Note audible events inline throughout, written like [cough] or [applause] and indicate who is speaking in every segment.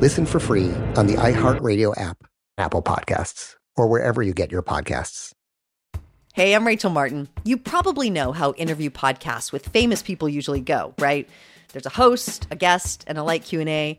Speaker 1: Listen for free on the iHeartRadio app, Apple Podcasts, or wherever you get your podcasts.
Speaker 2: Hey, I'm Rachel Martin. You probably know how interview podcasts with famous people usually go, right? There's a host, a guest, and a light Q&A.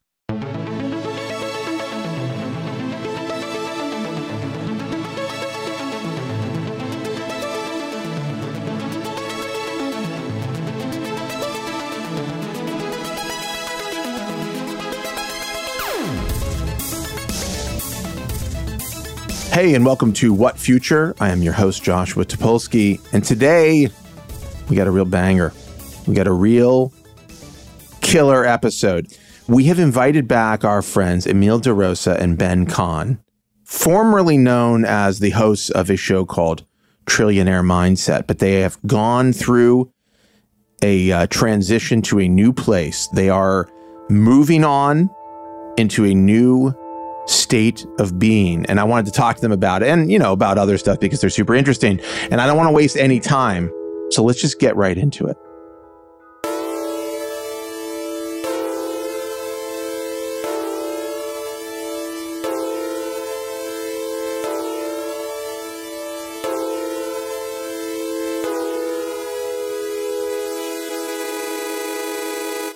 Speaker 3: Hey, and welcome to What Future. I am your host, Joshua Topolsky. And today, we got a real banger. We got a real killer episode. We have invited back our friends Emil DeRosa and Ben Cahn, formerly known as the hosts of a show called Trillionaire Mindset, but they have gone through a uh, transition to a new place. They are moving on into a new state of being. And I wanted to talk to them about it and, you know, about other stuff because they're super interesting. And I don't want to waste any time. So let's just get right into it.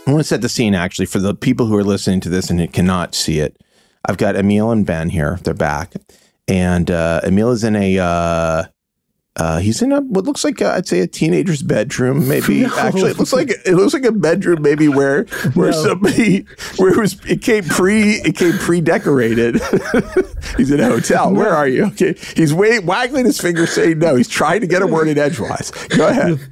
Speaker 3: I want to set the scene actually for the people who are listening to this and it cannot see it. I've got Emil and Ben here. They're back. And uh, Emil is in a, uh, uh, he's in a, what looks like, i I'd say a teenager's bedroom, maybe. [laughs] No. Actually, it looks like, it looks like a bedroom, maybe where, where no. somebody, where it was, it came pre, it came pre-decorated. [laughs] he's in a hotel. No. Where are you? Okay. He's waiting, waggling his finger saying no. He's trying to get a word in edgewise. Go ahead. [laughs]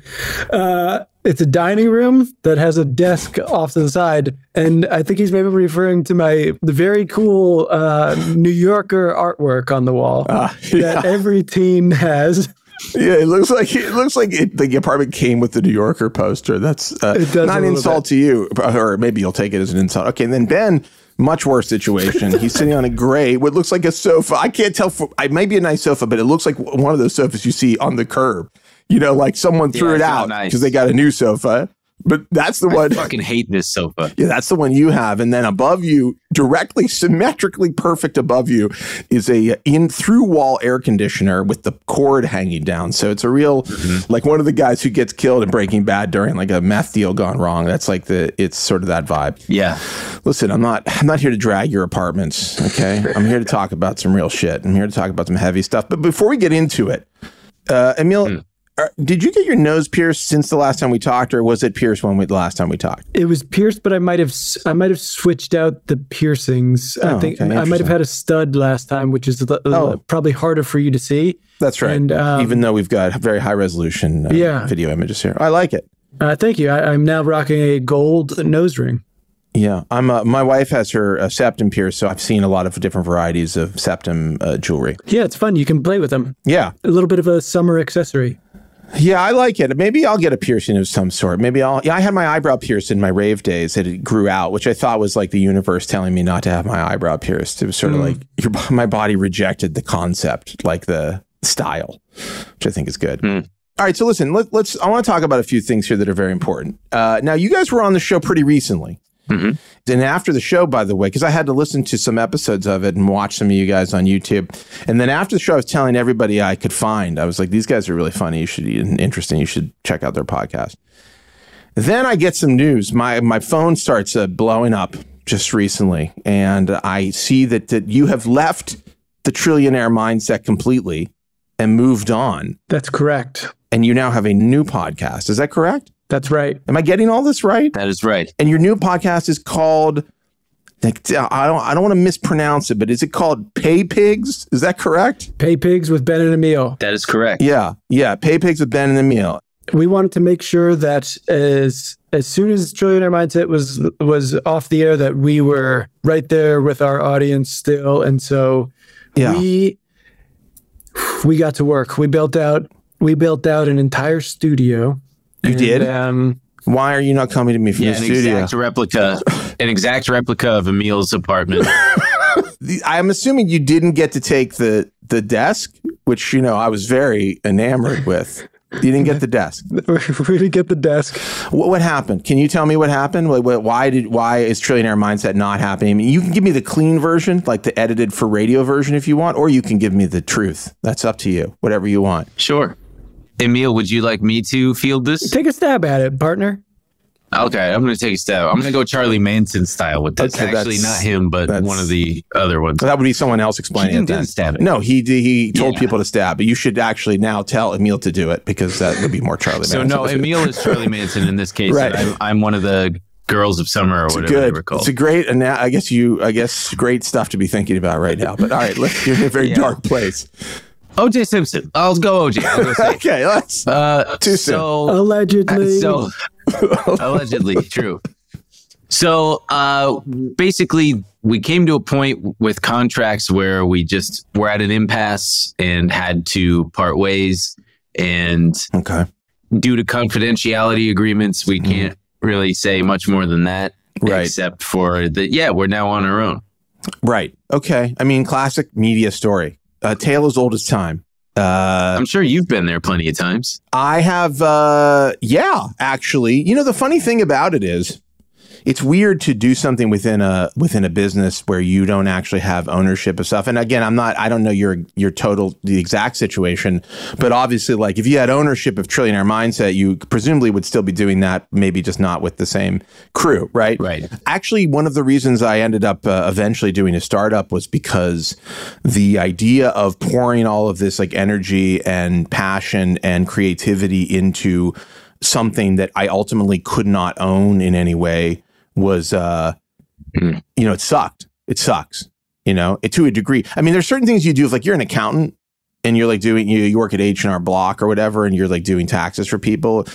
Speaker 4: Uh, it's a dining room that has a desk off to the side, and I think he's maybe referring to my the very cool uh, New Yorker artwork on the wall uh, yeah. that every teen has.
Speaker 3: Yeah, it looks like it looks like it, the apartment came with the New Yorker poster. That's uh, not an insult bit. to you, or maybe you'll take it as an insult. Okay, and then Ben much worse situation. He's sitting on a gray, what looks like a sofa. I can't tell. For, it may be a nice sofa, but it looks like one of those sofas you see on the curb you know, like someone threw yeah, it out because nice. they got a new sofa. But that's the
Speaker 5: I
Speaker 3: one.
Speaker 5: I fucking hate this sofa.
Speaker 3: Yeah, that's the one you have, and then above you, directly symmetrically perfect above you, is a in through wall air conditioner with the cord hanging down. So it's a real mm-hmm. like one of the guys who gets killed in Breaking Bad during like a meth deal gone wrong. That's like the it's sort of that vibe.
Speaker 5: Yeah.
Speaker 3: Listen, I'm not I'm not here to drag your apartments. Okay, I'm here to talk about some real shit. I'm here to talk about some heavy stuff. But before we get into it, uh, Emil. Mm are, did you get your nose pierced since the last time we talked, or was it pierced when we the last time we talked?
Speaker 4: It was pierced, but I might have I might have switched out the piercings.
Speaker 3: Oh,
Speaker 4: I think
Speaker 3: okay,
Speaker 4: I might have had a stud last time, which is uh,
Speaker 3: Oh.
Speaker 4: probably harder for you to see.
Speaker 3: That's right.
Speaker 4: And, um,
Speaker 3: Even though we've got very high resolution uh,
Speaker 4: Yeah.
Speaker 3: video images here, I like it.
Speaker 4: Uh, thank you. I, I'm now rocking a gold nose ring.
Speaker 3: Yeah, I'm. Uh, my wife has her uh, septum pierced, so I've seen a lot of different varieties of septum uh, jewelry.
Speaker 4: Yeah, it's fun. You can play with them.
Speaker 3: Yeah,
Speaker 4: A little bit of a summer accessory.
Speaker 3: Yeah, I like it. Maybe I'll get a piercing of some sort. Maybe I'll. Yeah, I had my eyebrow pierced in my rave days. It grew out, which I thought was like the universe telling me not to have my eyebrow pierced. It was sort of like your, my body rejected the concept, like the style, which I think is good. All right, so listen, let, let's. I want to talk about a few things here that are very important. Uh, now, you guys were on the show pretty recently. And after the show, by the way, because I had to listen to some episodes of it and watch some of you guys on YouTube. And then after the show, I was telling everybody I could find. I was like, these guys are really funny. You should interesting. You should check out their podcast. Then I get some news. My my phone starts uh, blowing up just recently, and I see that that you have left the trillionaire mindset completely and moved on,
Speaker 4: That's correct.
Speaker 3: and you now have a new podcast. Is that correct?
Speaker 4: That's right.
Speaker 3: Am I getting all this right?
Speaker 5: That is right.
Speaker 3: and your new podcast is called like, I don't I don't want to mispronounce it, but is it called Pay Pigs? Is that correct?
Speaker 4: Pay pigs with Ben and Emil.
Speaker 5: That is correct.
Speaker 3: Yeah, yeah. Pay Pigs with Ben and Emil.
Speaker 4: We wanted to make sure that as as soon as Trillionaire Mindset was was off the air, that we were right there with our audience still, and so
Speaker 3: Yeah.
Speaker 4: we we got to work. We built out we built out an entire studio.
Speaker 3: You
Speaker 4: And,
Speaker 3: did?
Speaker 4: Um,
Speaker 3: Why are you not coming to me from
Speaker 5: Yeah,
Speaker 3: the
Speaker 5: an
Speaker 3: studio?
Speaker 5: exact replica, an exact replica of Emil's apartment. [laughs]
Speaker 3: I'm assuming you didn't get to take the the desk, which you know I was very enamored with. You didn't get the desk. [laughs]
Speaker 4: we didn't get the desk.
Speaker 3: What, what happened? Can you tell me what happened? What, what, why did why is Trillionaire Mindset not happening? I mean, you can give me the clean version, like the edited for radio version, if you want, or you can give me the truth. That's up to you. Whatever you want.
Speaker 5: Sure. Emil, would you like me to field this?
Speaker 4: Take a stab at it, partner.
Speaker 5: Okay, I'm going to take a stab. I'm going to go Charlie Manson style with this.
Speaker 3: Okay,
Speaker 5: Actually, not him, but one of the other ones.
Speaker 3: So that would be someone else explaining
Speaker 5: He
Speaker 3: it. Then.
Speaker 5: didn't stab it.
Speaker 3: No, he he told
Speaker 5: Yeah.
Speaker 3: people to stab, but you should actually now tell Emil to do it because that would be more Charlie.
Speaker 5: So
Speaker 3: Manson.
Speaker 5: no, Emil is Charlie Manson in this case.
Speaker 3: Right.
Speaker 5: I'm, I'm one of the girls of summer or
Speaker 3: It's
Speaker 5: whatever they
Speaker 3: good.
Speaker 5: were called.
Speaker 3: It's a great, and now I guess you, I guess, great stuff to be thinking about right now. But all right, let's, you're in a very [laughs]
Speaker 5: Yeah.
Speaker 3: dark place.
Speaker 5: OJ Simpson. I'll go OJ. I'll go [laughs] say.
Speaker 3: Okay, let's.
Speaker 5: Uh,
Speaker 3: Too soon.
Speaker 5: so
Speaker 4: Allegedly.
Speaker 5: so [laughs] allegedly true so uh basically we came to a point with contracts where we just were at an impasse and had to part ways and
Speaker 3: Okay,
Speaker 5: due to confidentiality agreements we can't really say much more than that
Speaker 3: Mm-hmm. Right.
Speaker 5: except for that yeah we're now on our own
Speaker 3: right. Okay. I mean, classic media story. Uh, tale as old as time. Uh,
Speaker 5: i'm sure you've been there plenty of times
Speaker 3: I have, uh, yeah, actually. You know, the funny thing about it is, it's weird to do something within a within a business where you don't actually have ownership of stuff. And again, I'm not, I don't know your your total the exact situation, but obviously, like if you had ownership of Trillionaire Mindset, you presumably would still be doing that, maybe just not with the same crew, right?
Speaker 5: Right.
Speaker 3: Actually, one of the reasons I ended up uh, eventually doing a startup was because the idea of pouring all of this like energy and passion and creativity into something that I ultimately could not own in any way was, uh,
Speaker 5: Hmm.
Speaker 3: you know, it sucked. It sucks, you know, it, to a degree. I mean, there's certain things you do if like you're an accountant and you're like doing, you, you work at H&R Block or whatever, and you're like doing taxes for people.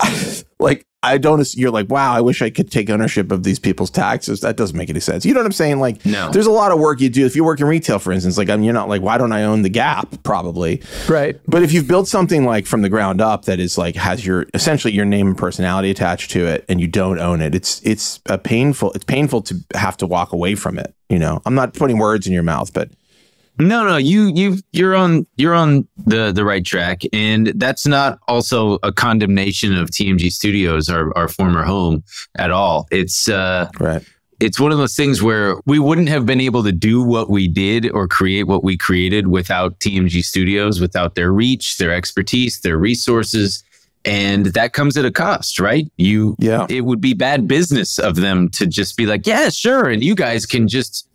Speaker 3: [sighs] like, I don't, you're like, wow, I wish I could take ownership of these people's taxes. That doesn't make any sense. You know what I'm saying? Like,
Speaker 5: No.
Speaker 3: there's a lot of work you do. If you work in retail, for instance, like, I mean, you're not like, why don't I own the Gap? Probably.
Speaker 4: right.
Speaker 3: But if you've built something like from the ground up that is like has your essentially your name and personality attached to it, and you don't own it, it's it's a painful. It's painful to have to walk away from it. You know, I'm not putting words in your mouth, but
Speaker 5: No, no, you you you're on you're on the the right track, and that's not also a condemnation of TMG Studios, our our former home, at all. It's uh,
Speaker 3: right.
Speaker 5: it's one of those things where we wouldn't have been able to do what we did or create what we created without TMG Studios, without their reach, their expertise, their resources. And that comes at a cost, right? You,
Speaker 3: Yeah.
Speaker 5: it would be bad business of them to just be like, yeah, sure. And you guys can just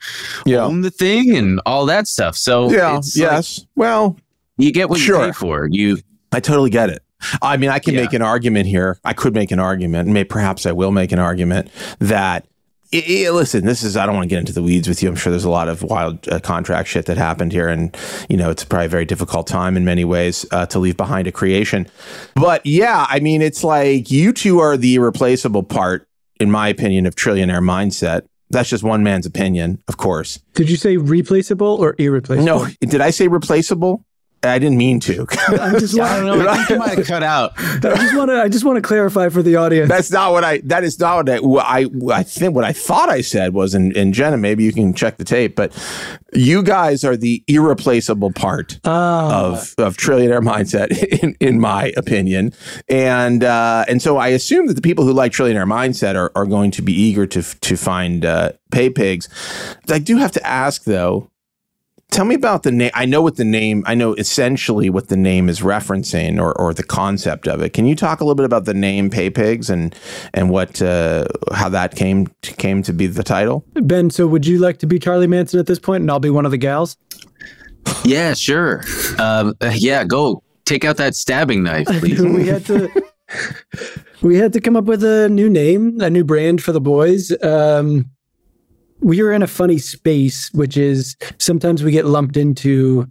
Speaker 3: Yeah.
Speaker 5: own the thing and all that stuff. So
Speaker 3: Yeah.
Speaker 5: it's like,
Speaker 3: Yes. well,
Speaker 5: you get what
Speaker 3: Sure.
Speaker 5: you pay for. You
Speaker 3: I totally get it. I mean, I can
Speaker 5: Yeah.
Speaker 3: make an argument here. I could make an argument, and may perhaps I will make an argument that. I- i- listen, this is. I don't want to get into the weeds with you. I'm sure there's a lot of wild uh, contract shit that happened here, and you know it's probably a very difficult time in many ways uh, to leave behind a creation. But yeah, I mean, it's like you two are the irreplaceable part, in my opinion, of trillionaire mindset. That's just one man's opinion, of course.
Speaker 4: Did you say replaceable or irreplaceable?
Speaker 3: No, did I say replaceable? I didn't mean to. [laughs]
Speaker 4: I just
Speaker 5: I don't
Speaker 4: want,
Speaker 5: know. I think you might have cut out. [laughs]
Speaker 4: I just want to I just want to clarify for the audience.
Speaker 3: That's not what I. That is not what I. what I, I think what I thought I said was, and, and Jenna, maybe you can check the tape, but you guys are the irreplaceable part
Speaker 4: Ah.
Speaker 3: of of trillionaire mindset, [laughs] in, in my opinion, and uh, and so I assume that the people who like trillionaire mindset are, are going to be eager to to find uh, pay pigs. I do have to ask though. Tell me about the name. I know what the name. I know essentially what the name is referencing, or, or the concept of it. Can you talk a little bit about the name Pay Pigs and and what uh, how that came to, came to be the title?
Speaker 4: ben, so would you like to be Charlie Manson at this point, and I'll be one of the gals? [laughs]
Speaker 5: Yeah, sure. Um, yeah, go take out that stabbing knife, [laughs] please.
Speaker 4: we had to we had to come up with a new name, a new brand for the boys. Um, we are in a funny space, which is sometimes we get lumped into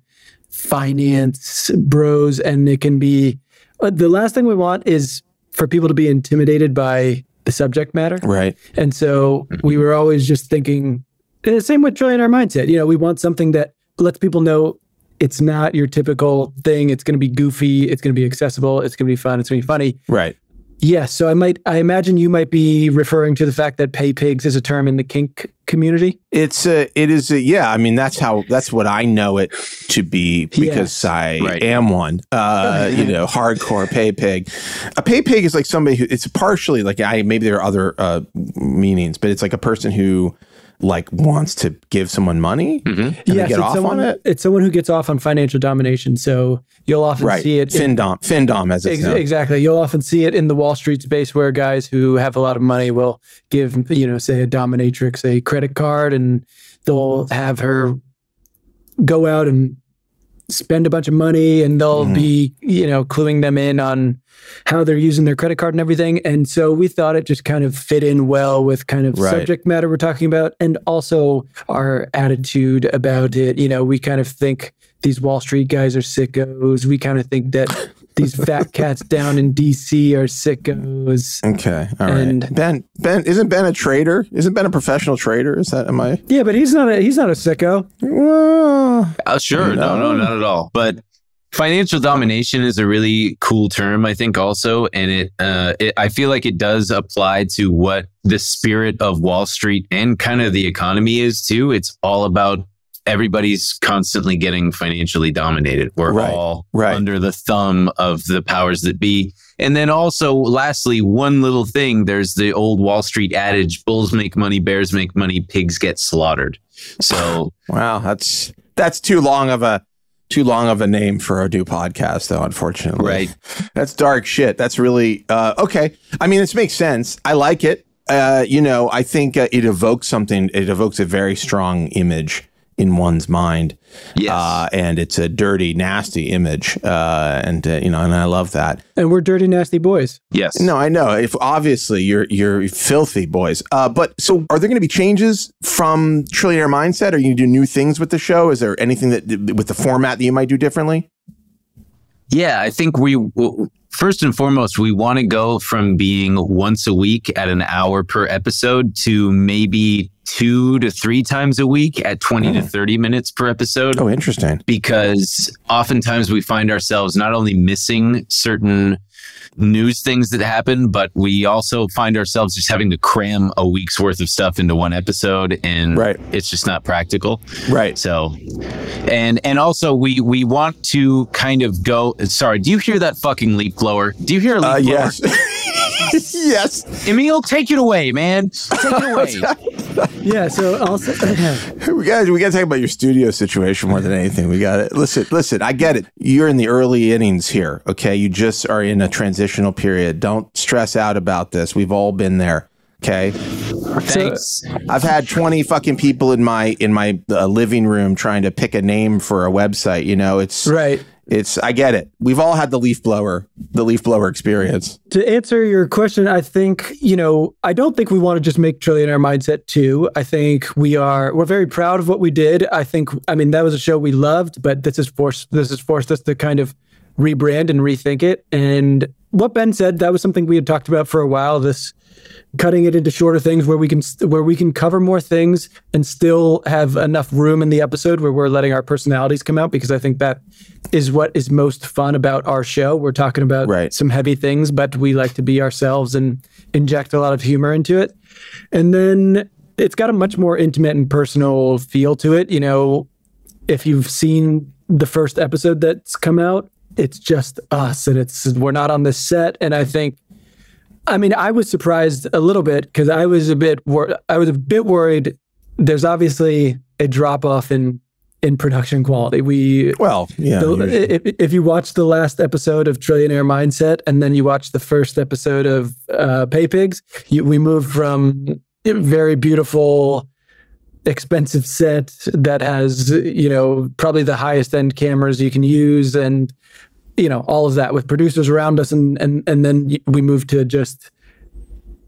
Speaker 4: finance bros, and it can be uh, the last thing we want is for people to be intimidated by the subject matter.
Speaker 3: Right.
Speaker 4: And so we were always just thinking, the same with trillionaire mindset. You know, we want something that lets people know it's not your typical thing. It's going to be goofy. It's going to be accessible. It's going to be fun. It's going to be funny.
Speaker 3: Right.
Speaker 4: Yes. So I might, I imagine you might be referring to the fact that pay pigs is a term in the kink community.
Speaker 3: It's a, it is a, yeah. I mean, that's how that's what I know it to be because
Speaker 4: Yes.
Speaker 3: I
Speaker 5: Right.
Speaker 3: am one. Uh, you know, hardcore pay pig. A pay pig is like somebody who it's partially like I maybe there are other uh, meanings, but it's like a person who like wants to give someone money mm-hmm. and they
Speaker 4: Yes,
Speaker 3: get
Speaker 4: it's
Speaker 3: off
Speaker 4: someone,
Speaker 3: on it.
Speaker 4: It's someone who gets off on financial domination. So you'll often
Speaker 3: Right.
Speaker 4: see it. in-
Speaker 3: Findom, Findom as it's
Speaker 4: Ex-
Speaker 3: known.
Speaker 4: exactly. You'll often see it in the Wall Street space where guys who have a lot of money will give, you know, say a dominatrix a credit card and they'll have her go out and spend a bunch of money and they'll
Speaker 3: Mm-hmm.
Speaker 4: be, you know, cluing them in on how they're using their credit card and everything. And so we thought it just kind of fit in well with kind of
Speaker 3: Right.
Speaker 4: subject matter we're talking about and also our attitude about it. You know, we kind of think these Wall Street guys are sickos. We kind of think that [laughs] these fat cats down in DC are sickos.
Speaker 3: Okay, all right.
Speaker 4: And-
Speaker 3: Ben, Ben, isn't Ben a trader? Isn't Ben a professional trader? Is that am I?
Speaker 4: Yeah, but he's not a he's not a sicko.
Speaker 3: Well,
Speaker 5: Oh, sure. No, no, not at all. But financial domination is a really cool term, I think, also, and it, uh, it, I feel like it does apply to what the spirit of Wall Street and kind of the economy is too. It's all about everybody's constantly getting financially dominated. We're
Speaker 3: Right,
Speaker 5: all
Speaker 3: right.
Speaker 5: under the thumb of the powers that be. And then also, lastly, one little thing there's the old Wall Street adage bulls make money, bears make money, pigs get slaughtered. So, [sighs]
Speaker 3: Wow, that's that's too long of a too long of a name for a new podcast, though. Unfortunately,
Speaker 5: Right. [laughs]
Speaker 3: That's dark shit. That's really uh, okay. I mean, this makes sense. I like it. Uh, you know, I think uh, it evokes something. It evokes a very strong image in one's mind.
Speaker 5: Yes.
Speaker 3: Uh, and it's a dirty, nasty image. Uh, and uh, you know, and I love that.
Speaker 4: And we're dirty nasty boys.
Speaker 5: yes.
Speaker 3: No, I know. If obviously you're you're filthy boys. Uh, but so are there going to be changes from Trillionaire Mindset? Are you going to do new things with the show? Is there anything that with the format that you might do differently?
Speaker 5: Yeah, I think we w- first and foremost we want to go from being once a week at an hour per episode to maybe two to three times a week at 20 to hmm. 30 minutes per episode
Speaker 3: Oh, interesting.
Speaker 5: because oftentimes we find ourselves not only missing certain news things that happen, but we also find ourselves just having to cram a week's worth of stuff into one episode and
Speaker 3: Right.
Speaker 5: it's just not practical.
Speaker 3: Right.
Speaker 5: So, and and also we we want to kind of go. Sorry, do you hear that fucking leaf blower? Do you hear a leaf
Speaker 3: Uh,
Speaker 5: blower?
Speaker 3: yes. [laughs] [laughs] yes.
Speaker 5: Emil, take it away, man. Take it away. [laughs]
Speaker 4: Yeah. So also, [laughs]
Speaker 3: We got we got to talk about your studio situation more than anything. We got it. Listen, listen. I get it. You're in the early innings here. Okay, you just are in a transitional period. Don't stress out about this. We've all been there. Okay.
Speaker 5: Thanks.
Speaker 3: I've had 20 fucking people in my in my uh, living room trying to pick a name for a website, you know. It's
Speaker 4: right.
Speaker 3: It's I get it. We've all had the leaf blower, the leaf blower experience.
Speaker 4: To answer your question, I think, you know, I don't think we want to just make Trillionaire Mindset 2. I think we are we're very proud of what we did. I think I mean that was a show we loved, but this has forced this has forced us to kind of rebrand and rethink it. And what Ben said, that was something we had talked about for a while. This cutting it into shorter things where we can where we can cover more things and still have enough room in the episode where we're letting our personalities come out because I think that is what is most fun about our show. We're talking about
Speaker 3: right.
Speaker 4: some heavy things, but we like to be ourselves and inject a lot of humor into it. And then it's got a much more intimate and personal feel to it. You know, if you've seen the first episode that's come out, it's just us and it's we're not on this set and I think I mean, I was surprised a little bit because I was a bit wor- I was a bit worried. There's obviously a drop off in in production quality. We
Speaker 3: well, yeah.
Speaker 4: The, if, if you watch the last episode of Trillionaire Mindset and then you watch the first episode of uh, Pay Pigs, you, we moved from a very beautiful, expensive set that has you know probably the highest end cameras you can use and you know all of that with producers around us and and and then we moved to just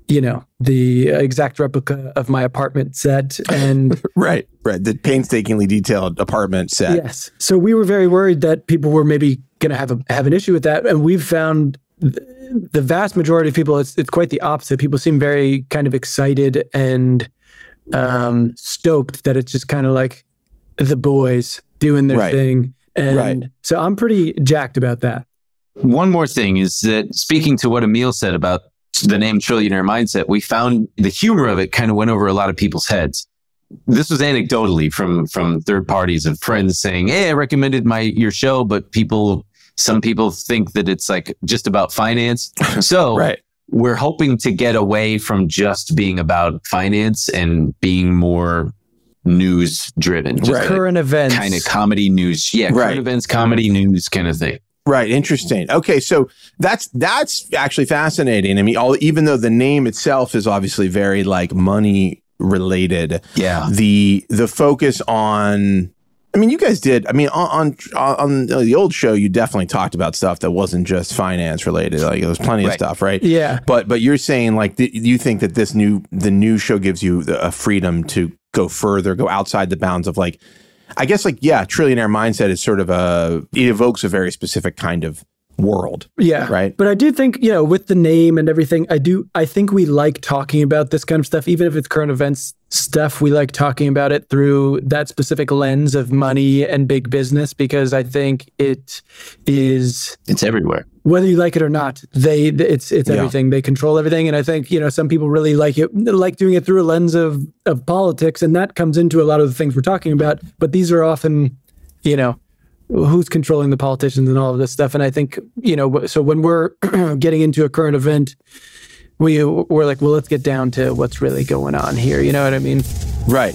Speaker 4: you know the exact replica of my apartment set and [laughs]
Speaker 3: right right. The painstakingly detailed apartment set.
Speaker 4: Yes. So we were very worried that people were maybe going to have a have an issue with that and we've found th- the vast majority of people it's it's quite the opposite. People seem very kind of excited and um stoked that it's just kind of like the boys doing their
Speaker 3: Right.
Speaker 4: thing and
Speaker 3: Right.
Speaker 4: so i'm pretty jacked about that
Speaker 5: One more thing is that speaking to what Emil said about the name Trillionaire Mindset, we found the humor of it kind of went over a lot of people's heads. This was anecdotally from from third parties of friends saying, "Hey, I recommended my your show, but people, some people think that it's like just about finance." [laughs] So
Speaker 3: right
Speaker 5: we're hoping to get away from just being about finance and being more news driven, just
Speaker 3: Right.
Speaker 4: current events
Speaker 5: kind of comedy news, yeah,
Speaker 3: Right.
Speaker 5: current events, comedy news kind of thing.
Speaker 3: Right, interesting. Okay, so that's that's actually fascinating. I mean, all, even though the name itself is obviously very like money related,
Speaker 5: Yeah.
Speaker 3: the the focus on I mean, you guys did. I mean, on on, on the old show, you definitely talked about stuff that wasn't just finance related. Like there was plenty of stuff, right?
Speaker 4: Yeah.
Speaker 3: But but you're saying like th- you think that this new the new show gives you a freedom to go further, go outside the bounds of like, I guess like yeah, trillionaire mindset is sort of a it evokes a very specific kind of world.
Speaker 4: Yeah.
Speaker 3: Right.
Speaker 4: But I do think, you know, with the name and everything, I do I think we like talking about this kind of stuff, even if it's current events stuff, we like talking about it through that specific lens of money and big business because I think it is
Speaker 5: It's everywhere.
Speaker 4: whether you like it or not, they it's it's
Speaker 3: Yeah.
Speaker 4: everything. They control everything, and I think you know some people really like it, like doing it through a lens of of politics, and that comes into a lot of the things we're talking about. But these are often, you know, who's controlling the politicians and all of this stuff. And I think you know, so when we're [clears throat] getting into a current event, we we're like, well, let's get down to what's really going on here. You know what I mean?
Speaker 3: Right.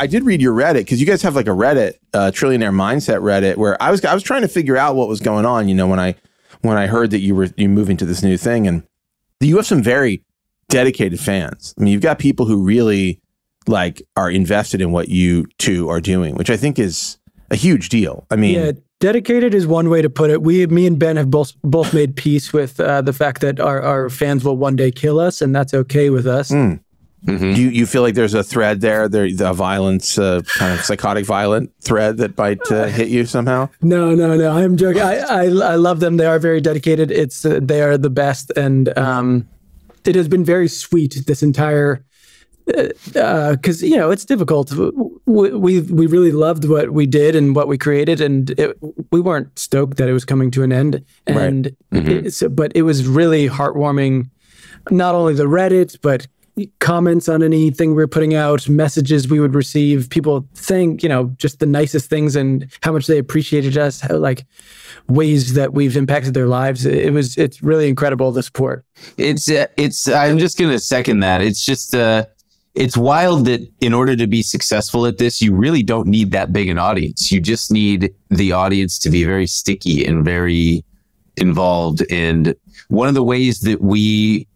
Speaker 3: I did read your Reddit because you guys have like a Reddit, uh, Trillionaire Mindset Reddit, where I was I was trying to figure out what was going on. You know, when I when I heard that you were you moving to this new thing, and you have some very dedicated fans. I mean, you've got people who really like are invested in what you two are doing, which I think is a huge deal. I mean,
Speaker 4: yeah, dedicated is one way to put it. We, me and Ben, have both both made peace with uh, the fact that our, our fans will one day kill us, and that's okay with us.
Speaker 3: Mm. Mm-hmm. Do you, you feel like there's a thread there, there a violence, uh, kind of psychotic, violent thread that might uh, hit you somehow?
Speaker 4: No, no, no. I'm joking. I, I, I love them. They are very dedicated. It's uh, they are the best, and um, it has been very sweet this entire because uh, you know it's difficult. We, we we really loved what we did and what we created, and it, we weren't stoked that it was coming to an end. And
Speaker 3: right. mm-hmm.
Speaker 4: but it was really heartwarming. Not only the Reddit, but comments on anything we are putting out, messages we would receive, people saying, you know, just the nicest things and how much they appreciated us, how, like ways that we've impacted their lives. It was, it's really incredible the support.
Speaker 5: It's, uh, it's, I'm just going to second that. It's just, uh, it's wild that in order to be successful at this, you really don't need that big an audience. You just need the audience to be very sticky and very involved. And one of the ways that we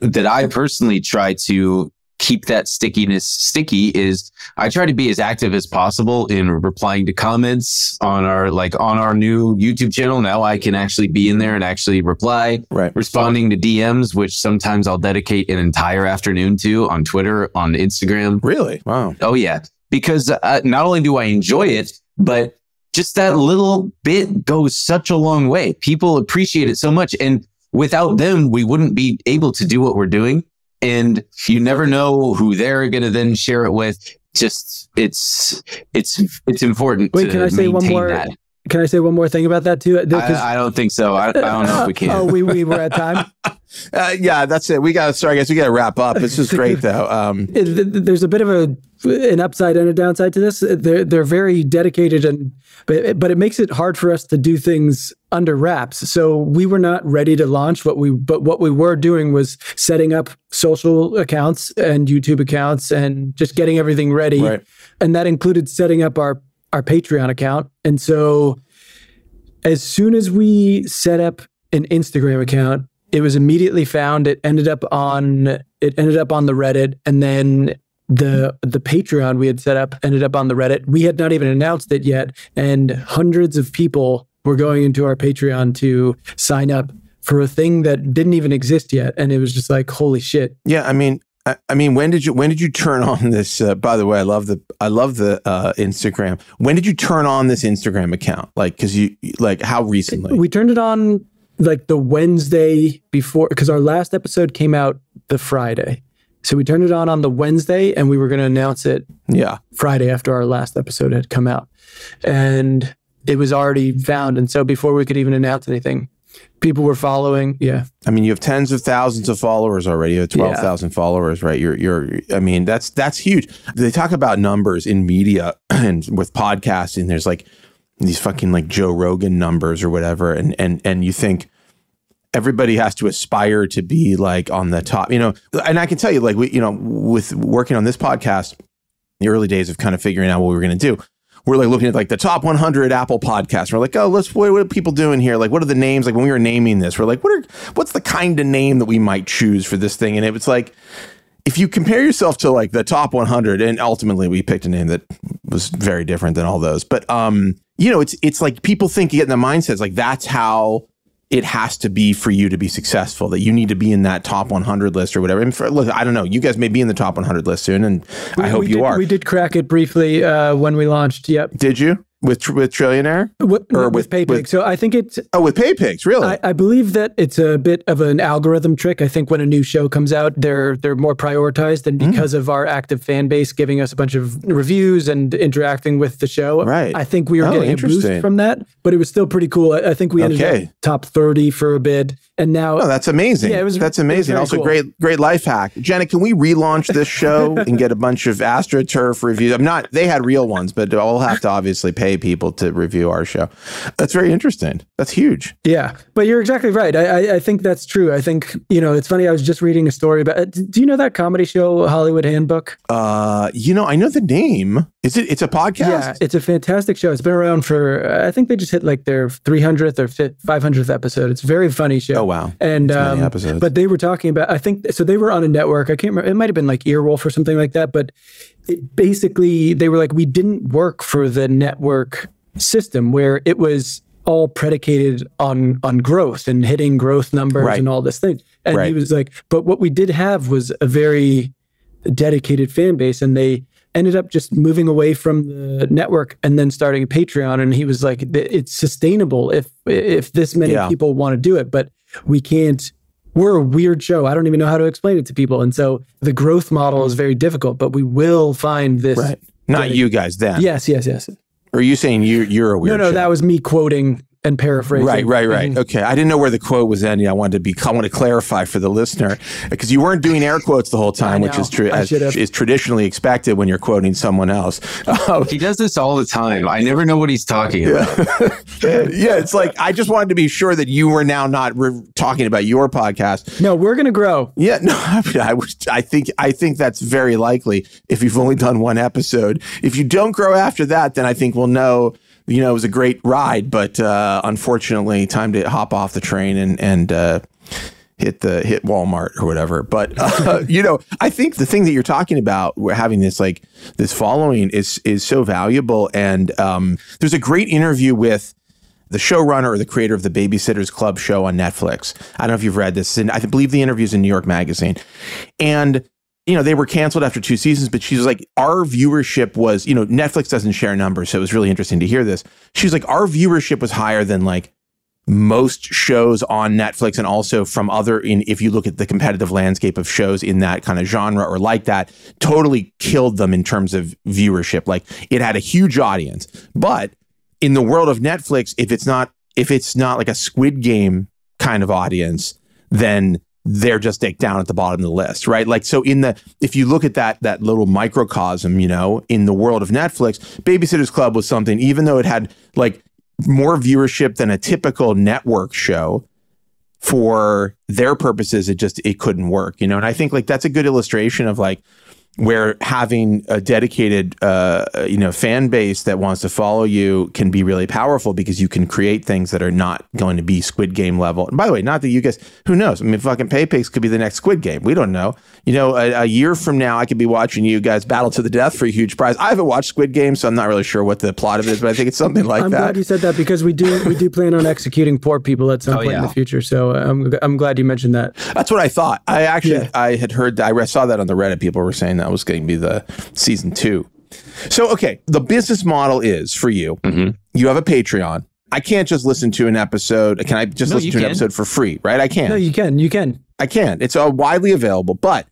Speaker 5: that I personally try to keep that stickiness sticky is I try to be as active as possible in replying to comments on our like on our new YouTube channel. Now I can actually be in there and actually reply,
Speaker 3: right.
Speaker 5: responding to DMs, which sometimes I'll dedicate an entire afternoon to on Twitter, on Instagram.
Speaker 3: Really? Wow.
Speaker 5: Oh yeah, because uh, not only do I enjoy it, but just that little bit goes such a long way. People appreciate it so much and without them, we wouldn't be able to do what we're doing. And you never know who they're going to then share it with. Just it's it's it's important.
Speaker 4: Wait, can I say one more?
Speaker 5: That.
Speaker 4: Can I say one more thing about that too?
Speaker 5: I, I, don't think so. I, I don't know if we [laughs] can.
Speaker 4: oh, we, we were at time. [laughs]
Speaker 3: uh, yeah, that's it. We got to. Sorry, guys, we got to wrap up. This is great [laughs] though. Um,
Speaker 4: There's a bit of a an upside and a downside to this. They're they're very dedicated and but but it makes it hard for us to do things under wraps. So we were not ready to launch what we but what we were doing was setting up social accounts and YouTube accounts and just getting everything ready.
Speaker 3: Right.
Speaker 4: And that included setting up our our Patreon account. And so as soon as we set up an Instagram account, it was immediately found. It ended up on it ended up on the Reddit and then the the Patreon we had set up ended up on the Reddit. We had not even announced it yet, and hundreds of people were going into our Patreon to sign up for a thing that didn't even exist yet, and it was just like, holy shit!
Speaker 3: Yeah, I mean, I, I mean, when did you when did you turn on this? Uh, by the way, I love the I love the uh, Instagram. When did you turn on this Instagram account? Like, because you like how recently?
Speaker 4: We turned it on like the Wednesday before, because our last episode came out the Friday. So we turned it on on the Wednesday and we were going to announce it
Speaker 3: yeah
Speaker 4: Friday after our last episode had come out. And it was already found and so before we could even announce anything people were following. Yeah.
Speaker 3: I mean, you have tens of thousands of followers already. You have twelve thousand followers, right? You're, you're. I mean, that's that's huge. They talk about numbers in media [clears throat] and with podcasting. There's like these fucking like Joe Rogan numbers or whatever, and and and you think everybody has to aspire to be like on the top, you know. And I can tell you, like we, you know, with working on this podcast, the early days of kind of figuring out what we were going to do we're like looking at like the top 100 Apple podcasts. We're like, oh, let's what, what, are people doing here? Like, what are the names? Like when we were naming this, we're like, what are what's the kind of name that we might choose for this thing? And it was like, if you compare yourself to like the top 100, and ultimately we picked a name that was very different than all those, but um, you know, it's it's like people think you get in the mindsets like that's how it has to be for you to be successful that you need to be in that top 100 list or whatever. And for, look, I don't know. You guys may be in the top 100 list soon, and
Speaker 4: we,
Speaker 3: I hope you
Speaker 4: did,
Speaker 3: are.
Speaker 4: We did crack it briefly uh, when we launched. Yep.
Speaker 3: Did you? With with Trillionaire
Speaker 4: with, or with, with PayPig. so I think it's
Speaker 3: oh with PayPigs, really.
Speaker 4: I, I, believe that it's a bit of an algorithm trick. I think when a new show comes out, they're they're more prioritized, and mm. because mm. of our active fan base giving us a bunch of reviews and interacting with the show,
Speaker 3: right?
Speaker 4: I think we were oh, getting a boost from that, but it was still pretty cool. I, I think we ended okay. up top thirty for a bid, and now
Speaker 3: oh, that's amazing. Yeah, it was that's amazing. Was also, cool. great great life hack, Jenna. Can we relaunch this show [laughs] and get a bunch of AstroTurf reviews? I'm not. They had real ones, but I'll have to obviously pay people to review our show. That's very interesting. That's huge.
Speaker 4: Yeah, but you're exactly right. I, I, I think that's true. I think you know it's funny. I was just reading a story about. Do you know that comedy show Hollywood Handbook?
Speaker 3: Uh, you know, I know the name. Is it? It's a podcast.
Speaker 4: Yeah, it's a fantastic show. It's been around for. I think they just hit like their 300th or 500th episode. It's a very funny show.
Speaker 3: Oh wow!
Speaker 4: And um, episodes. but they were talking about. I think so. They were on a network. I can't remember. It might have been like Earwolf or something like that. But it basically, they were like, we didn't work for the network system where it was all predicated on on growth and hitting growth numbers right. and all this thing. And right. he was like, but what we did have was a very dedicated fan base, and they ended up just moving away from the network and then starting a Patreon. And he was like, it's sustainable if if this many yeah. people want to do it, but we can't. We're a weird show. I don't even know how to explain it to people. And so the growth model is very difficult, but we will find this.
Speaker 3: Right. Not you guys then.
Speaker 4: Yes, yes, yes.
Speaker 3: Or are you saying you you're a weird?
Speaker 4: No, no,
Speaker 3: show?
Speaker 4: that was me quoting and paraphrasing.
Speaker 3: Right, right, right. Mm-hmm. Okay, I didn't know where the quote was ending. I wanted to be. I want to clarify for the listener because you weren't doing air quotes the whole [laughs] time, which is true. is traditionally expected when you're quoting someone else.
Speaker 5: Um, he does this all the time. I never know what he's talking about. [laughs]
Speaker 3: yeah, it's like I just wanted to be sure that you were now not re- talking about your podcast.
Speaker 4: No, we're going to grow.
Speaker 3: Yeah, [laughs] no, I, mean, I, I think I think that's very likely if you've only done one episode. If you don't grow after that, then I think we'll know you know, it was a great ride, but uh, unfortunately, time to hop off the train and and uh, hit the hit Walmart or whatever. But [laughs] uh, you know, I think the thing that you're talking about, we're having this like this following is is so valuable. And um, there's a great interview with the showrunner or the creator of the Babysitters Club show on Netflix. I don't know if you've read this, and I believe the interview is in New York Magazine, and you know, they were canceled after two seasons, but she's like, our viewership was, you know, Netflix doesn't share numbers. So it was really interesting to hear this. She's like, our viewership was higher than like most shows on Netflix and also from other in if you look at the competitive landscape of shows in that kind of genre or like that totally killed them in terms of viewership like it had a huge audience but in the world of Netflix if it's not if it's not like a squid game kind of audience then they're just down at the bottom of the list, right? Like so in the if you look at that that little microcosm, you know, in the world of Netflix, Babysitter's Club was something even though it had like more viewership than a typical network show for their purposes it just it couldn't work, you know. And I think like that's a good illustration of like where having a dedicated uh, you know fan base that wants to follow you can be really powerful because you can create things that are not going to be Squid Game level. And by the way, not that you guys, who knows? I mean, fucking PayPigs could be the next Squid Game. We don't know. You know, a, a, year from now, I could be watching you guys battle to the death for a huge prize. I haven't watched Squid Game, so I'm not really sure what the plot of it is, but I think it's something like
Speaker 4: I'm
Speaker 3: that.
Speaker 4: I'm glad you said that because we do we do plan on executing poor people at some oh, point yeah. in the future. So I'm I'm glad you mentioned that.
Speaker 3: That's what I thought. I actually yeah. I had heard that. I saw that on the Reddit. People were saying that was going to be the season two. So, okay, the business model is for you. Mm-hmm. You have a Patreon. I can't just listen to an episode. Can I just no, listen to can. an episode for free? Right? I can't.
Speaker 4: No, you can. You can.
Speaker 3: I can't. It's all widely available. But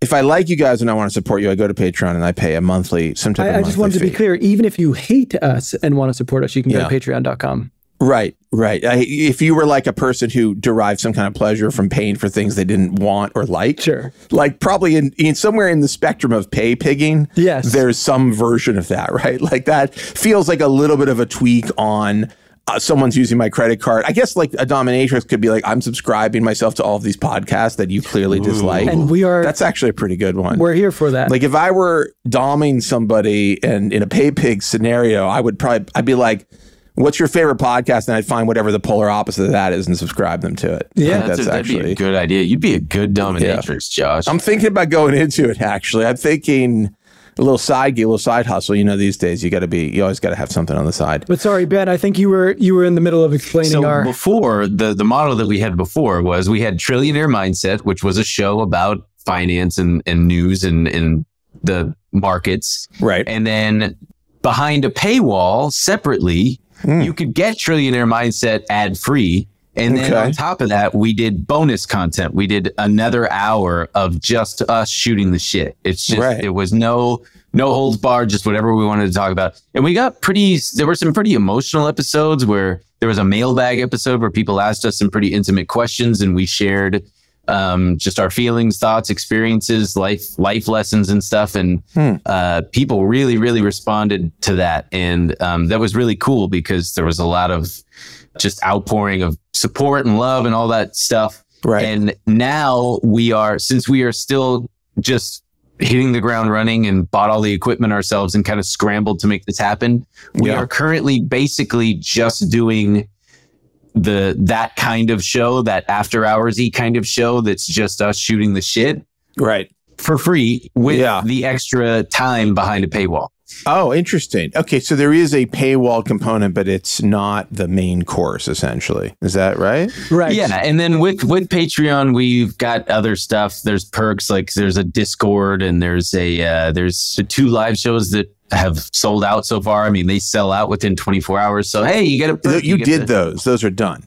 Speaker 3: if I like you guys and I want to support you, I go to Patreon and I pay a monthly, some type I,
Speaker 4: I just wanted
Speaker 3: fee.
Speaker 4: to be clear. Even if you hate us and want to support us, you can go to patreon.com.
Speaker 3: Right, right. I, if you were like a person who derived some kind of pleasure from paying for things they didn't want or like,
Speaker 4: Sure.
Speaker 3: like probably in, in somewhere in the spectrum of pay pigging,
Speaker 4: Yes.
Speaker 3: there's some version of that, [laughs] right? Like that feels like a little bit of a tweak on. Uh, someone's using my credit card. I guess like a dominatrix could be like, I'm subscribing myself to all of these podcasts that you clearly dislike.
Speaker 4: And we are-
Speaker 3: That's actually a pretty good one.
Speaker 4: We're here for that.
Speaker 3: Like if I were doming somebody and in a pay pig scenario, I would probably I'd be like, "What's your favorite podcast?" And I'd find whatever the polar opposite of that is and subscribe them to it.
Speaker 4: Yeah.
Speaker 5: That's
Speaker 3: that's
Speaker 5: a, that'd be
Speaker 3: actually.
Speaker 5: a good idea. You'd be a good dominatrix, Josh.
Speaker 3: I'm thinking about going into it. Actually, I'm thinking a little side gig, a little side hustle. You know, these days you got to be, you always got to have something on the side.
Speaker 4: but sorry, Ben, I think you were you were in the middle of explaining
Speaker 5: so
Speaker 4: our
Speaker 5: before the the model that we had before was we had Trillionaire Mindset, which was a show about finance and, and news and, and the markets.
Speaker 3: Right.
Speaker 5: And then behind a paywall separately,
Speaker 3: Hmm.
Speaker 5: you could get Trillionaire Mindset ad free. And then
Speaker 3: Okay.
Speaker 5: on top of that, we did bonus content. We did another hour of just us shooting the shit. It's just
Speaker 3: Right.
Speaker 5: it was no no holds barred, just whatever we wanted to talk about. And we got pretty there were some pretty emotional episodes where there was a mailbag episode where people asked us some pretty intimate questions and we shared um, just our feelings, thoughts, experiences, life life lessons and stuff. And uh, people really, really responded to that. And um, that was really cool because there was a lot of just outpouring of support and love and all that stuff.
Speaker 3: Right.
Speaker 5: And now we are, since we are still just hitting the ground running and bought all the equipment ourselves and kind of scrambled to make this happen, we
Speaker 3: Yeah.
Speaker 5: are currently basically just doing the that kind of show, that after hoursy kind of show that's just us shooting the shit
Speaker 3: Right.
Speaker 5: for free with
Speaker 3: Yeah.
Speaker 5: the extra time behind a paywall.
Speaker 3: Oh, interesting. Okay, so there is a paywall component, but it's not the main course. Essentially, is that right?
Speaker 4: right.
Speaker 5: Yeah, and then with with Patreon, we've got other stuff. There's perks like there's a Discord and there's a uh, there's two live shows that have sold out so far. I mean, they sell out within 24 hours. So hey, you get a perk.
Speaker 3: You,
Speaker 5: get
Speaker 3: did
Speaker 5: the-
Speaker 3: those. Those are done.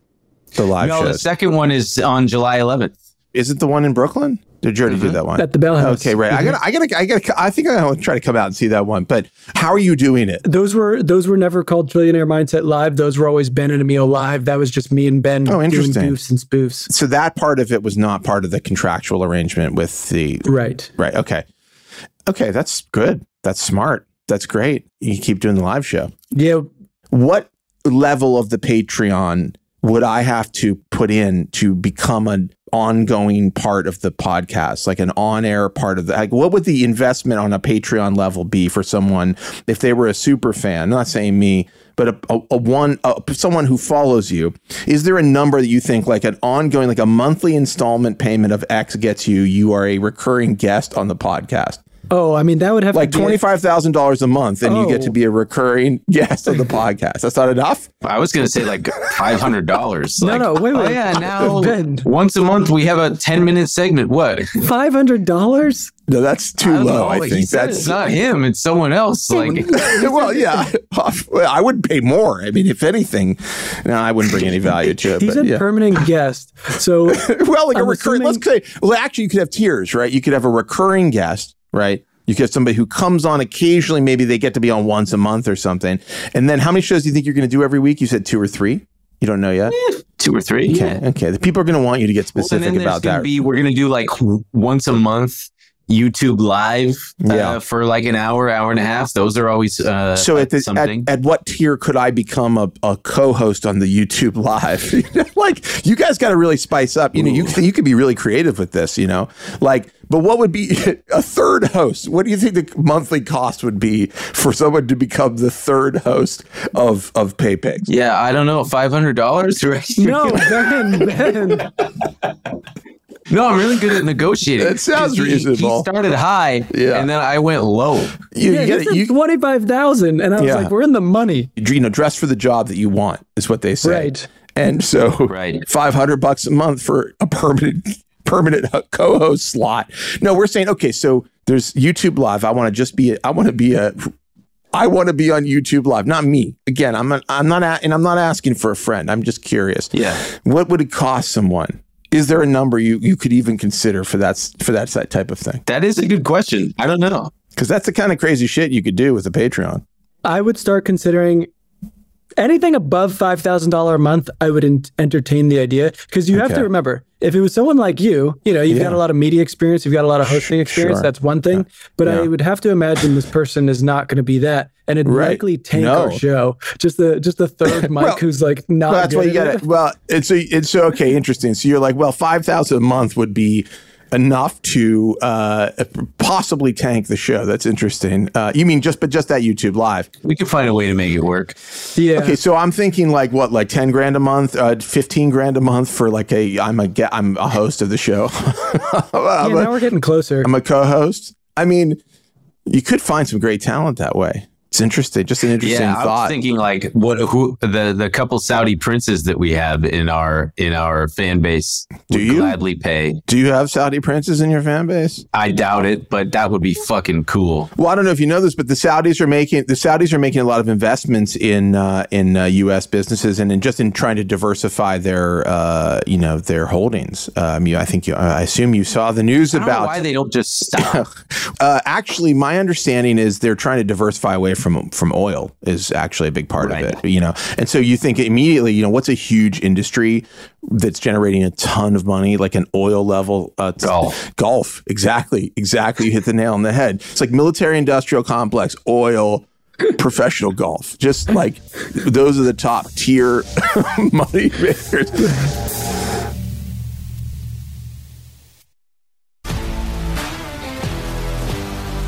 Speaker 3: The live show.
Speaker 5: No, the second one is on July 11th.
Speaker 3: Is it the one in Brooklyn? Did you already do mm-hmm. that one?
Speaker 4: At the Bell House.
Speaker 3: Okay, right. I gotta, I gotta, I gotta. I think I want to try to come out and see that one. But how are you doing it?
Speaker 4: Those were those were never called Trillionaire Mindset Live. Those were always Ben and Emil Live. That was just me and Ben
Speaker 3: Oh,
Speaker 4: doing
Speaker 3: interesting.
Speaker 4: goofs and spoofs.
Speaker 3: So that part of it was not part of the contractual arrangement with the.
Speaker 4: Right.
Speaker 3: Right. Okay. Okay, that's good. That's smart. That's great. You keep doing the live show.
Speaker 4: Yeah.
Speaker 3: What level of the Patreon would I have to put in to become an ongoing part of the podcast, like an on-air part of the like what would the investment on a Patreon level be for someone if they were a super fan? I'm not saying me, but a, a, a one a, someone who follows you. Is there a number that you think like an ongoing like a monthly installment payment of X gets you you are a recurring guest on the podcast?
Speaker 4: Oh, I mean that would have
Speaker 3: Like
Speaker 4: to be
Speaker 3: twenty five thousand dollars a month, and you get
Speaker 4: Oh.
Speaker 3: to be a recurring [laughs] guest of the podcast. That's not enough.
Speaker 5: I was going to say like $500.
Speaker 4: No,
Speaker 5: Like,
Speaker 4: no, wait,
Speaker 5: Oh,
Speaker 4: wait.
Speaker 5: yeah, [laughs] now
Speaker 4: Ben.
Speaker 5: once a month we have a 10 minute segment. What?
Speaker 4: five hundred dollars.
Speaker 3: No, that's too
Speaker 5: I
Speaker 3: low.
Speaker 5: know.
Speaker 3: I think
Speaker 5: said
Speaker 3: that's
Speaker 5: it's not him, it's someone else. Like, [laughs]
Speaker 3: well, yeah. I would pay more. I mean, if anything, no, I wouldn't bring any value to it.
Speaker 4: He's
Speaker 3: but
Speaker 4: a
Speaker 3: yeah.
Speaker 4: permanent guest. So
Speaker 3: well, like a
Speaker 4: I'm
Speaker 3: recurring. Let's say, well, actually, you could have tiers, right? You could have a recurring guest, right? You have somebody who comes on occasionally. Maybe they get to be on once a month or something. And then, how many shows do you think you're going to do every week? You said two or three. You don't know yet.
Speaker 5: Eh, two or three.
Speaker 3: Okay, okay. The people are going to want you to get
Speaker 5: Well,
Speaker 3: specific
Speaker 5: there's
Speaker 3: about that.
Speaker 5: Be, we're going to do like once a month YouTube live uh,
Speaker 3: Yeah.
Speaker 5: for like an hour, hour and a half. Those are always uh,
Speaker 3: so at, the, at,
Speaker 5: something.
Speaker 3: at what tier could I become a, a co-host on the YouTube live? [laughs] Like you guys got to really spice up. You know, you you could be really creative with this. You know, like but what would be [laughs] a third host? What do you think the monthly cost would be for someone to become the third host of of Pay Pigs?
Speaker 5: yeah, I don't know, five hundred dollars. [laughs]
Speaker 4: No, Ben, Ben.
Speaker 5: No, I'm really good at negotiating.
Speaker 3: That sounds
Speaker 5: he-
Speaker 3: reasonable.
Speaker 5: He started high,
Speaker 3: Yeah.
Speaker 5: and then I went low.
Speaker 3: You,
Speaker 4: Yeah,
Speaker 3: you
Speaker 4: he
Speaker 3: gotta- you-
Speaker 4: twenty five thousand, and I was
Speaker 3: Yeah.
Speaker 4: like, we're in the money.
Speaker 3: you know, dress for the job that you want is what they say.
Speaker 4: Right.
Speaker 3: And so,
Speaker 5: Right.
Speaker 3: five hundred bucks a month for a permanent [laughs] permanent co-host slot. No, we're saying okay. So there's YouTube Live. I want to just be. A, I want to be a. I want to be on YouTube Live. Not me. Again, I'm not. I'm not. A, and I'm not asking for a friend. I'm just curious.
Speaker 5: Yeah.
Speaker 3: What would it cost someone? Is there a number you you could even consider for that for that type of thing?
Speaker 5: That is a good question. I don't know.
Speaker 3: Because that's the kind of crazy shit you could do with a Patreon.
Speaker 4: I would start considering anything above $5,000 a month, I would en- entertain the idea. Because you have to remember, if it was someone like you, you know, you've got a lot of media experience, you've got a lot of hosting experience,
Speaker 3: sure.
Speaker 4: that's one thing. But I would have to imagine this person is not going to be that. And it'd
Speaker 3: Right.
Speaker 4: likely tank
Speaker 3: No.
Speaker 4: our show. Just the just the third [laughs] Mike
Speaker 3: Well,
Speaker 4: who's like not
Speaker 3: Well, that's why you got
Speaker 4: it.
Speaker 3: it. Well, it's a, it's so okay, interesting. So you're like, well, five thousand a month would be enough to uh, possibly tank the show. That's interesting. Uh, you mean just but just that YouTube live?
Speaker 5: We could find a way to make it work.
Speaker 4: Yeah.
Speaker 3: Okay, so I'm thinking like what, like ten grand a month, uh, fifteen grand a month for like a I'm a ge- I'm a host of the show. [laughs]
Speaker 4: Yeah,
Speaker 3: I'm,
Speaker 4: now
Speaker 3: a,
Speaker 4: we're getting closer.
Speaker 3: I'm a co-host. I mean, you could find some great talent that way. It's interesting. Just an interesting
Speaker 5: Yeah, I was thinking like what who the the couple Saudi princes that we have in our in our fan base
Speaker 3: Do you?
Speaker 5: gladly pay.
Speaker 3: Do you have Saudi princes in your fan base?
Speaker 5: I doubt it, but that would be fucking cool.
Speaker 3: Well, I don't know if you know this, but the Saudis are making the Saudis are making a lot of investments in uh, in uh, U.S. businesses and in just in trying to diversify their uh, you know their holdings. Um, you, I think you, I assume you saw the news
Speaker 5: I don't know
Speaker 3: about.
Speaker 5: why they don't just stop. [laughs]
Speaker 3: uh, actually, my understanding is they're trying to diversify away from from oil is actually a big part
Speaker 5: Right.
Speaker 3: of it. You know, and so you think immediately, you know, what's a huge industry that's generating a ton of money, like an oil level uh, t-
Speaker 5: Golf.
Speaker 3: Golf, exactly, exactly. You hit the nail on the head. It's like military industrial complex, oil. Professional golf, just like those are the top tier [laughs] money makers.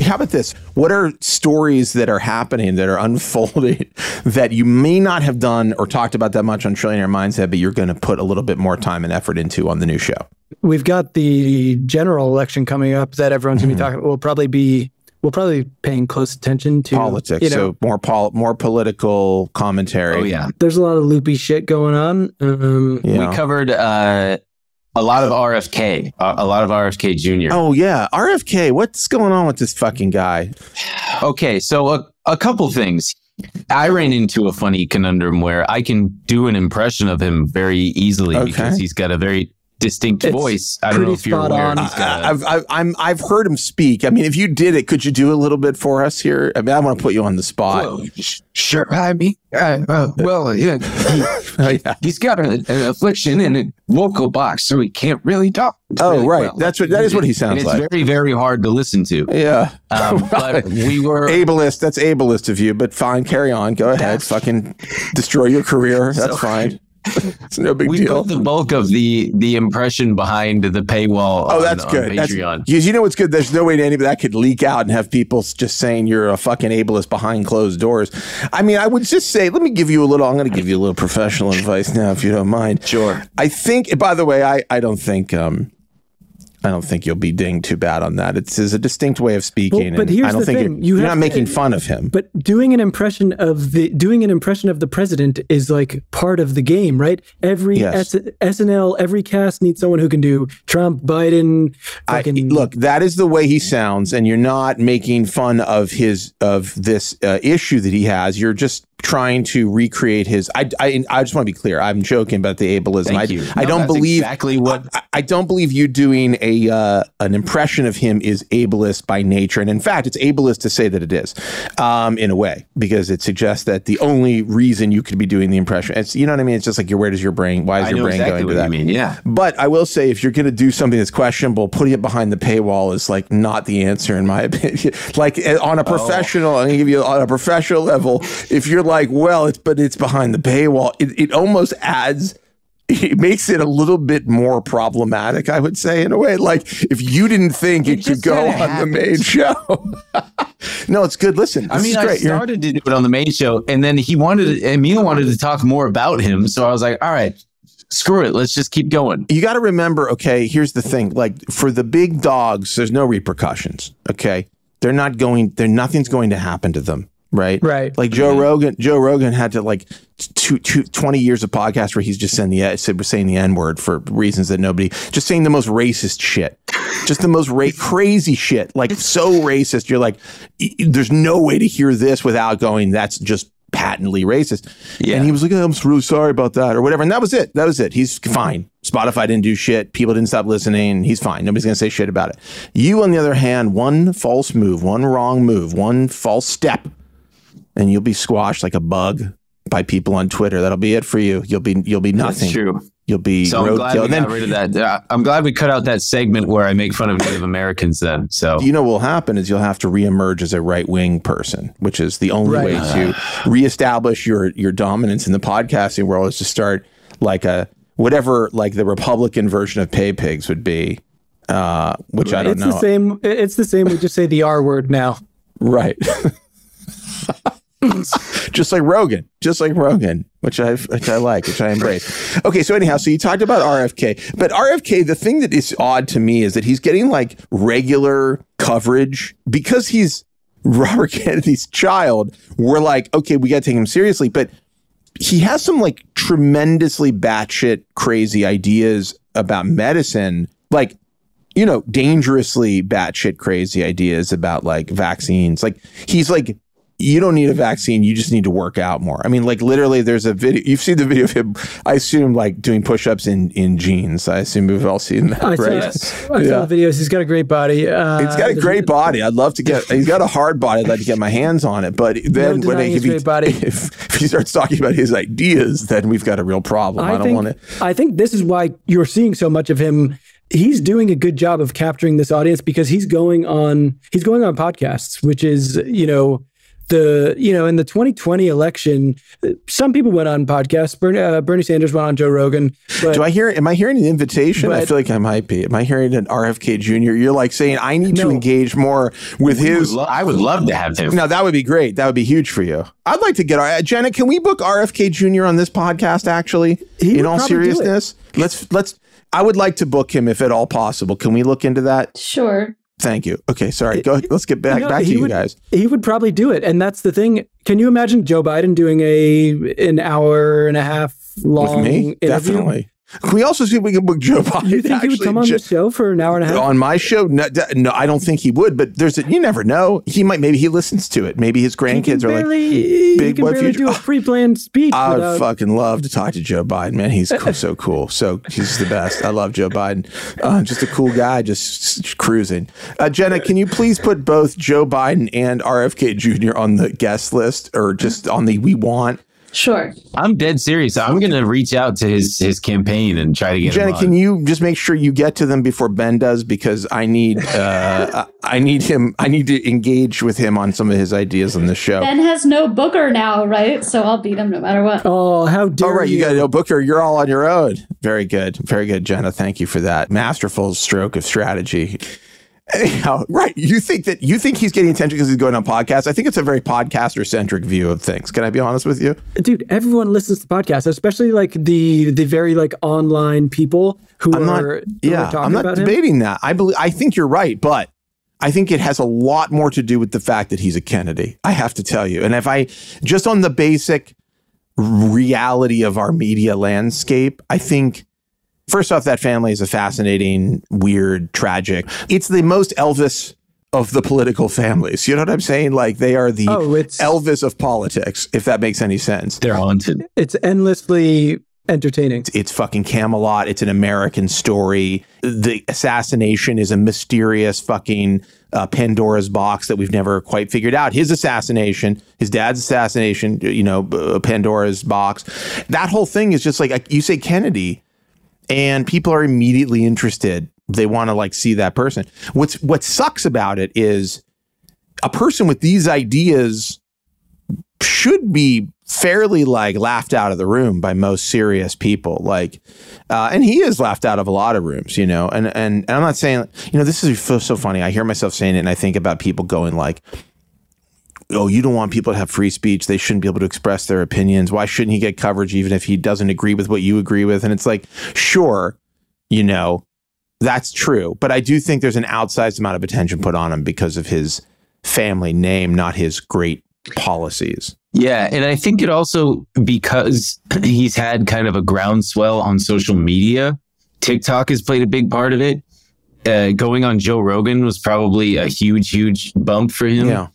Speaker 3: How about this? What are stories that are happening that are unfolding [laughs] that you may not have done or talked about that much on Trillionaire Mindset, but you're going to put a little bit more time and effort into on the new show?
Speaker 4: We've got the general election coming up that everyone's going to be mm-hmm. talking. We'll probably be we'll probably paying close attention to
Speaker 3: Politics,
Speaker 4: You know,
Speaker 3: so more pol- more political commentary.
Speaker 5: Oh yeah,
Speaker 4: there's a lot of loopy shit going on. Um,
Speaker 3: Yeah.
Speaker 5: we covered uh, a lot of RFK, uh, a lot of RFK Jr.
Speaker 3: Oh yeah, RFK. What's going on with this fucking guy?
Speaker 5: Okay, so a, a couple things. I ran into a funny conundrum where I can do an impression of him very easily
Speaker 3: Okay.
Speaker 5: because he's got a very distinct
Speaker 4: It's
Speaker 5: voice. I don't know if you're
Speaker 4: spot
Speaker 5: aware.
Speaker 4: on.
Speaker 5: He's got a-
Speaker 3: I've, I've I'm I've heard him speak. I mean, if you did it, could you do a little bit for us here? I mean, I want to put you on the spot.
Speaker 6: Well, sh- sure. I mean, uh, uh, well, yeah, he, [laughs]
Speaker 3: Oh, yeah.
Speaker 6: he's got a, an affliction in a vocal box, so he can't really talk.
Speaker 3: Oh,
Speaker 6: really
Speaker 3: right.
Speaker 6: well.
Speaker 3: That's what that is what he
Speaker 5: and
Speaker 3: sounds
Speaker 5: it's
Speaker 3: like.
Speaker 5: It's very, very hard to listen to.
Speaker 3: yeah.
Speaker 5: Um, [laughs] but we were
Speaker 3: ableist. That's ableist of you, but fine. Carry on. Go ahead. Fucking destroy your career. [laughs] That's
Speaker 5: So-
Speaker 3: fine. It's no big deal.
Speaker 5: we
Speaker 3: deal.
Speaker 5: put the bulk of the the impression behind the paywall.
Speaker 3: Oh,
Speaker 5: on-
Speaker 3: that's good. That's,
Speaker 5: Patreon.
Speaker 3: you, you know what's good? There's no way anybody that could leak out and have people just saying you're a fucking ableist behind closed doors. I mean, I would just say, let me give you a little. I'm going to give you a little professional advice now, if you don't mind.
Speaker 5: Sure.
Speaker 3: I think. By the way, I I don't think um. I don't think you'll be dinged too bad on that. It's, it's a distinct way of speaking.
Speaker 4: Well, but
Speaker 3: and
Speaker 4: here's
Speaker 3: I don't
Speaker 4: the
Speaker 3: think
Speaker 4: thing.
Speaker 3: you're,
Speaker 4: You
Speaker 3: you're
Speaker 4: have
Speaker 3: not
Speaker 4: to-
Speaker 3: making fun of him.
Speaker 4: But doing an impression of the doing an impression of the president is like part of the game, right? Every
Speaker 3: Yes.
Speaker 4: S- SNL, every cast needs someone who can do Trump, Biden.
Speaker 3: I, look, that is the way he sounds, and you're not making fun of his of this uh, issue that he has. You're just trying to recreate his. I, I, I just want to be clear. I'm joking about the ableism.
Speaker 5: Thank
Speaker 3: I,
Speaker 5: you.
Speaker 3: I
Speaker 5: No,
Speaker 3: don't believe
Speaker 5: exactly what
Speaker 3: I, I don't believe you doing a uh, an impression of him is ableist by nature, and in fact, it's ableist to say that it is, um, in a way, because it suggests that the only reason you could be doing the impression, it's you know what I mean. It's just like your where does your brain? Why is
Speaker 5: I
Speaker 3: your brain
Speaker 5: exactly
Speaker 3: going to that?
Speaker 5: mean. Yeah.
Speaker 3: But I will say, if you're going to do something that's questionable, putting it behind the paywall is like not the answer, in my [laughs] opinion. like eh, on
Speaker 5: Oh.
Speaker 3: a professional, I'm going to give you on a professional level. If you're like, well, it's but it's behind the paywall, it, it almost adds. It makes it a little bit more problematic, I would say, in a way. Like if you didn't think it, could go on
Speaker 5: kinda
Speaker 3: the main show. [laughs] no, it's good. Listen,
Speaker 5: I mean,
Speaker 3: is
Speaker 5: I
Speaker 3: great. You're-
Speaker 5: started to do it on the main show, and then he wanted Emil wanted to talk more about him. So I was like, all right, screw it, let's just keep going.
Speaker 3: you got to remember, okay, here's the thing. Like for the big dogs, there's no repercussions. Okay. They're not going, there, nothing's going to happen to them. Right.
Speaker 4: Right.
Speaker 3: Like Joe mm-hmm. Rogan, Joe Rogan had to like two, two, 20 years of podcast where he's just saying the, uh, said, saying the N word for reasons that nobody, just saying the most racist shit. Just the most ra- [laughs] crazy shit. Like so racist. You're like, there's no way to hear this without going, that's just patently racist.
Speaker 5: Yeah.
Speaker 3: And he was like, oh, I'm really sorry about that or whatever. And that was it. That was it. He's fine. Spotify didn't do shit. People didn't stop listening. He's fine. Nobody's going to say shit about it. You, on the other hand, one false move, one wrong move, one false step, and you'll be squashed like a bug by people on Twitter. That'll be it for you. You'll be you'll be nothing.
Speaker 5: That's true.
Speaker 3: You'll be
Speaker 5: So I'm glad
Speaker 3: roadkill.
Speaker 5: we
Speaker 3: then
Speaker 5: got rid of that. I'm glad we cut out that segment where I make fun of Native Americans. Then, so
Speaker 3: you know what will happen is you'll have to reemerge as a right wing person, which is the only way [sighs] to reestablish your your dominance in the podcasting world is to start like a whatever like the Republican version of pay pigs would be. Uh, which I don't
Speaker 4: it's
Speaker 3: know.
Speaker 4: the same. It's the same. We just say the R word now.
Speaker 3: Right. [laughs] [laughs] just like Rogan, just like Rogan, which I which I like, which I embrace. Okay, so anyhow, so you talked about RFK, but RFK, the thing that is odd to me is that he's getting like regular coverage because he's Robert [laughs] Kennedy's child. We're like, okay, we got to take him seriously, but he has some like tremendously batshit crazy ideas about medicine, like you know, dangerously batshit crazy ideas about like vaccines. Like he's like, you don't need a vaccine. You just need to work out more. I mean, like literally, there's a video. You've seen the video of him. I assume like doing push-ups in in jeans. I assume we've all seen that,
Speaker 4: I saw,
Speaker 3: right?
Speaker 4: I saw the videos. He's got a great body. Uh,
Speaker 3: He's got a great body. I'd love to get. He's got a hard body. I'd like to get my hands on it. But then when
Speaker 4: denying
Speaker 3: if he,
Speaker 4: body. [laughs]
Speaker 3: if, if he starts talking about his ideas, then we've got a real problem. I, don't want to.
Speaker 4: I think this is why you're seeing so much of him. He's doing a good job of capturing this audience because he's going on he's going on podcasts, which is you know the you know in the 2020 election, some people went on podcasts. Bernie, uh, Bernie Sanders went on Joe Rogan. But
Speaker 3: Do I hear? Am I hearing an invitation? I feel like I might be. Am I hearing an RFK Jr.? You're like saying I need to engage more with his.
Speaker 5: lo- I would love to have him.
Speaker 3: No, that would be great. That would be huge for you. I'd like to get uh, Jenna. Can we book RFK Jr. on this podcast? Actually,
Speaker 4: He
Speaker 3: in all
Speaker 4: probably do it.
Speaker 3: seriousness, let's let's. I would like to book him if at all possible. Can we look into that?
Speaker 7: Sure.
Speaker 3: Thank you. Okay, sorry. Go. Let's get back
Speaker 4: No,
Speaker 3: back to you
Speaker 4: would-
Speaker 3: guys.
Speaker 4: He would probably do it, and that's the thing. Can you imagine Joe Biden doing a an hour and a half long
Speaker 3: With me,
Speaker 4: interview?
Speaker 3: definitely. Can we also see if we can book Joe Biden?
Speaker 4: You think he would come on
Speaker 3: ju-
Speaker 4: the show for an hour and a half?
Speaker 3: on my show? No, no, I don't think he would. But there's a, you never know. He might. Maybe he listens to it. Maybe his grandkids are like,
Speaker 4: barely,
Speaker 3: big
Speaker 4: can
Speaker 3: what
Speaker 4: barely
Speaker 3: future-
Speaker 4: do a pre-planned speech.
Speaker 3: I would fucking love to talk to Joe Biden, man. He's so cool. So he's the best. I love Joe Biden. Uh, just a cool guy, just s- cruising. Uh, Jenna, can you please put both Joe Biden and RFK Jr. on the guest list, or just on the we want?
Speaker 8: Sure.
Speaker 5: I'm dead serious. I'm gonna reach out to his his campaign and try to get
Speaker 3: Jenna,
Speaker 5: him on.
Speaker 3: can you just make sure you get to them before Ben does because I need uh, [laughs] I need him I need to engage with him on some of his ideas on the show.
Speaker 8: Ben has no booker now, right? So I'll beat him no matter what.
Speaker 4: Oh, how dare
Speaker 3: All right, you,
Speaker 4: you!
Speaker 3: got no Booker. You're all on your own. Very good, very good, Jenna. Thank you for that masterful stroke of strategy. Anyhow, right? You think that you think he's getting attention because he's going on podcasts? I think it's a very podcaster centric view of things. Can I be honest with you?
Speaker 4: Dude, everyone listens to podcasts, especially like the the very like online people who
Speaker 3: I'm
Speaker 4: are
Speaker 3: not.
Speaker 4: who are
Speaker 3: Yeah, I'm not
Speaker 4: about him.
Speaker 3: debating that. I believe. I think you're right, but I think it has a lot more to do with the fact that he's a Kennedy. I have to tell you. And if I just on the basic reality of our media landscape, I think first off, that family is a fascinating, weird, tragic. It's the most Elvis of the political families. You know what I'm saying? Like they are the
Speaker 4: Oh, it's-
Speaker 3: Elvis of politics, if that makes any sense.
Speaker 5: They're haunted.
Speaker 4: It's endlessly entertaining.
Speaker 3: It's fucking Camelot. It's an American story. The assassination is a mysterious fucking uh, Pandora's box that we've never quite figured out. His assassination, his dad's assassination, you know, uh, Pandora's box. That whole thing is just like you say Kennedy, and people are immediately interested. They want to like see that person. What's what sucks about it is a person with these ideas should be fairly like laughed out of the room by most serious people like uh, and he is laughed out of a lot of rooms you know and, and and i'm not saying you know this is so- funny i hear myself saying it and i think about people going like oh you don't want people to have free speech they shouldn't be able to express their opinions why shouldn't he get coverage even if he doesn't agree with what you agree with and it's like sure you know that's true but i do think there's an outsized amount of attention put on him because of his family name not his great policies
Speaker 5: Yeah, and I think it also because [clears throat] he's had kind of a groundswell on social media. TikTok has played a big part of it. Uh, going on Joe Rogan was probably a huge, huge bump for him.
Speaker 3: Yeah.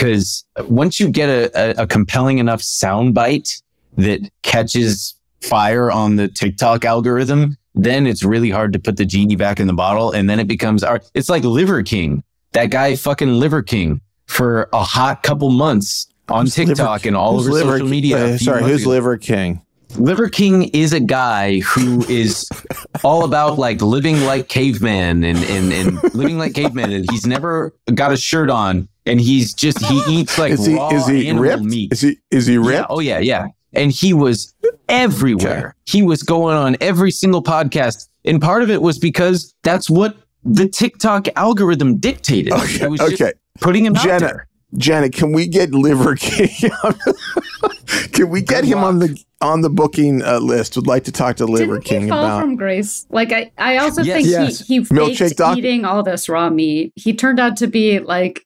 Speaker 5: Because once you get a, a, a compelling enough soundbite that catches fire on the TikTok algorithm, then it's really hard to put the genie back in the bottle. And then it becomes our, it's like Liver King, that guy fucking Liver King for a hot couple months on
Speaker 3: Who's
Speaker 5: TikTok
Speaker 3: Liver-
Speaker 5: and all over
Speaker 3: Liver
Speaker 5: social media.
Speaker 3: Uh, sorry, who's
Speaker 5: ago.
Speaker 3: Liver King?
Speaker 5: Liver King is a guy who is all about like living like caveman and, and, and living like caveman. And he's never got a shirt on and he's just, he [laughs] eats like
Speaker 3: Is he-
Speaker 5: raw
Speaker 3: is he
Speaker 5: animal
Speaker 3: ripped?
Speaker 5: meat.
Speaker 3: Is he is he ripped?
Speaker 5: Yeah, oh yeah, yeah. And he was everywhere. He was going on every single podcast. And part of it was because that's what the TikTok algorithm dictated.
Speaker 3: Okay,
Speaker 5: It was just
Speaker 3: okay.
Speaker 5: putting him out
Speaker 3: Jenna,
Speaker 5: there.
Speaker 3: Jenna, can we get Liver King? on- [laughs] can we get him on the on the booking uh, list? Would like to talk to Liver
Speaker 8: Didn't
Speaker 3: King
Speaker 8: he fall
Speaker 3: about.
Speaker 8: from grace? Like I, I also
Speaker 5: Yes.
Speaker 8: think
Speaker 3: Yes.
Speaker 8: he, he
Speaker 3: Milkshake
Speaker 8: faked
Speaker 3: Doc?
Speaker 8: eating all this raw meat. He turned out to be like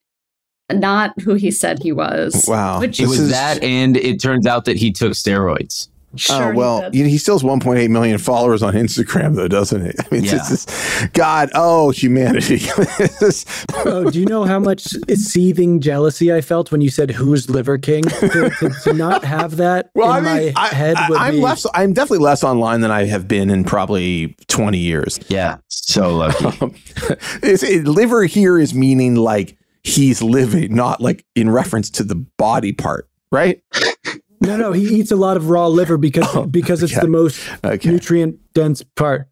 Speaker 8: not who he said he was.
Speaker 3: Wow.
Speaker 8: Which
Speaker 5: It was
Speaker 3: is-
Speaker 5: that, and it turns out that he took steroids.
Speaker 8: sure
Speaker 3: oh well, he, he still has 1.8 million followers on Instagram, though, doesn't he? [laughs] I mean,
Speaker 5: Yeah.
Speaker 3: it's just God. Oh, humanity. [laughs]
Speaker 4: Oh, do you know how much seething jealousy I felt when you said "Who's Liver King"? to, to, to not have that [laughs]
Speaker 3: well, I
Speaker 4: in
Speaker 3: mean,
Speaker 4: my
Speaker 3: I,
Speaker 4: head would
Speaker 3: am
Speaker 4: be.
Speaker 3: less. I'm definitely less online than I have been in probably 20 years.
Speaker 5: Yeah, so lucky.
Speaker 3: It's, it, liver here is meaning like he's living, not like in reference to the body part, right?
Speaker 4: No, no, he eats a lot of raw liver because [laughs] oh, because it's
Speaker 3: okay.
Speaker 4: the most
Speaker 3: Okay.
Speaker 4: nutrient dense part.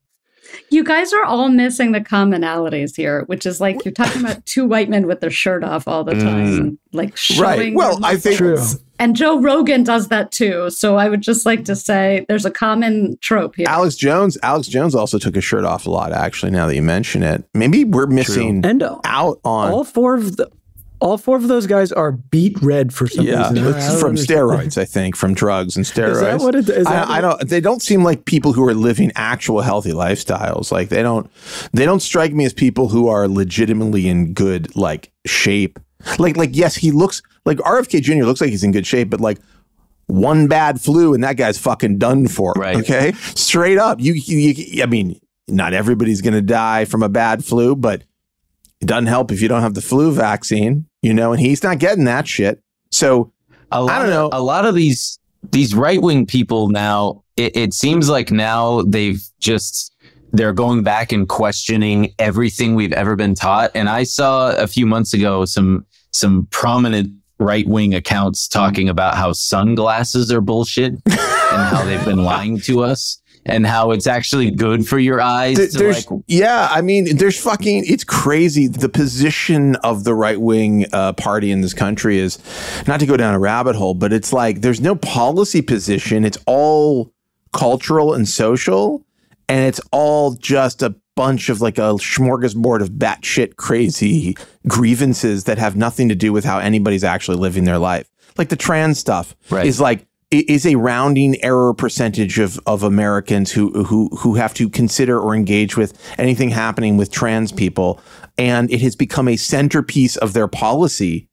Speaker 8: You guys are all missing the commonalities here, which is like you're talking about two white men with their shirt off all the time, like showing
Speaker 3: Mm. Right. Well, I think
Speaker 4: True.
Speaker 8: And Joe Rogan does that too. So I would just like to say there's a common trope here.
Speaker 3: Alex Jones. Alex Jones also took his shirt off a lot. Actually, now that you mention it, maybe we're missing
Speaker 4: And
Speaker 3: out on.
Speaker 4: all four of the all four of those guys are beet red for some
Speaker 3: yeah,
Speaker 4: reason. I
Speaker 3: it's from
Speaker 4: understand.
Speaker 3: steroids, I think, from drugs and steroids.
Speaker 4: what it- is that
Speaker 3: I, I don't. They don't seem like people who are living actual healthy lifestyles. Like they don't. They don't strike me as people who are legitimately in good like shape. Like like yes, he looks like RFK Jr. looks like he's in good shape, but like one bad flu and that guy's fucking done for.
Speaker 5: Right.
Speaker 3: Okay. Straight up. You, you, you I mean, not everybody's going to die from a bad flu, but it doesn't help if you don't have the flu vaccine, you know, and he's not getting that shit. So
Speaker 5: a lot
Speaker 3: I don't know.
Speaker 5: Of, a lot of these these right wing people now, it, it seems like now they've just they're going back and questioning everything we've ever been taught. And I saw a few months ago some some prominent right wing accounts talking about how sunglasses are bullshit and how they've been [laughs] lying to us and how it's actually good for your eyes.
Speaker 3: Th- there's,
Speaker 5: like,
Speaker 3: yeah, I mean, there's fucking, it's crazy. The position of the right wing uh, party in this country is not to go down a rabbit hole, but it's like there's no policy position. It's all cultural and social, and it's all just a bunch of like a smorgasbord of batshit crazy grievances that have nothing to do with how anybody's actually living their life. Like the trans stuff
Speaker 5: Right.
Speaker 3: is like is a rounding error percentage of of Americans who who who have to consider or engage with anything happening with trans people, and it has become a centerpiece of their policy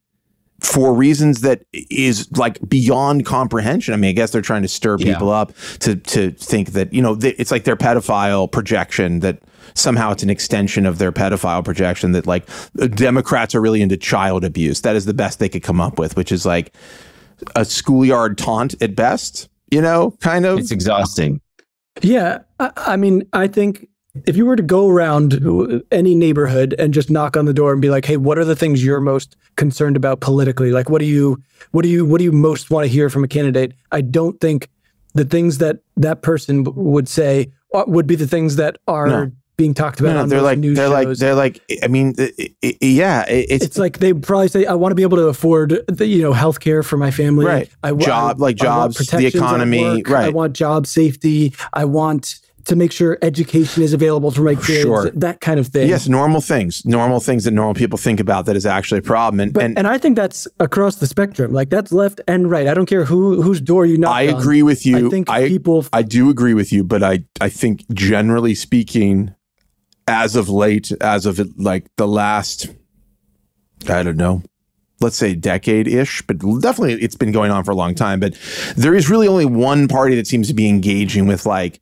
Speaker 3: for reasons that is like beyond comprehension. I mean, I guess they're trying to stir
Speaker 5: Yeah.
Speaker 3: people up to to think that you know th- it's like their pedophile projection that somehow it's an extension of their pedophile projection that like uh, Democrats are really into child abuse. That is the best they could come up with, which is like a schoolyard taunt at best. You know, kind of.
Speaker 5: it's exhausting.
Speaker 4: Yeah, I, I mean, I think if you were to go around any neighborhood and just knock on the door and be like, "Hey, what are the things you're most concerned about politically? Like, what do you, what do you, what do you most want to hear from a candidate?" I don't think the things that that person would say uh, would be the things that are
Speaker 3: No.
Speaker 4: Being talked about
Speaker 3: No,
Speaker 4: on
Speaker 3: they're like they're like they're like. I mean, i- i- yeah, it- it's
Speaker 4: it's like they probably say, "I want to be able to afford the you know health care for my family,
Speaker 3: Right.
Speaker 4: I,
Speaker 3: Job-
Speaker 4: I-
Speaker 3: like jobs, the economy,
Speaker 4: work. I want job safety. I want to make sure education is available for my kids.
Speaker 3: Sure.
Speaker 4: That kind of thing.
Speaker 3: yes, normal things, normal things that normal people think about that is actually a problem. And,
Speaker 4: But,
Speaker 3: and
Speaker 4: and, I think that's across the spectrum. Like that's left and right. I don't care who whose door you knock
Speaker 3: I
Speaker 4: on.
Speaker 3: agree with you.
Speaker 4: I think
Speaker 3: I,
Speaker 4: people
Speaker 3: I do agree with you, but I, I think generally speaking, as of late, as of like the last, I don't know, let's say decade ish, but definitely it's been going on for a long time. But there is really only one party that seems to be engaging with like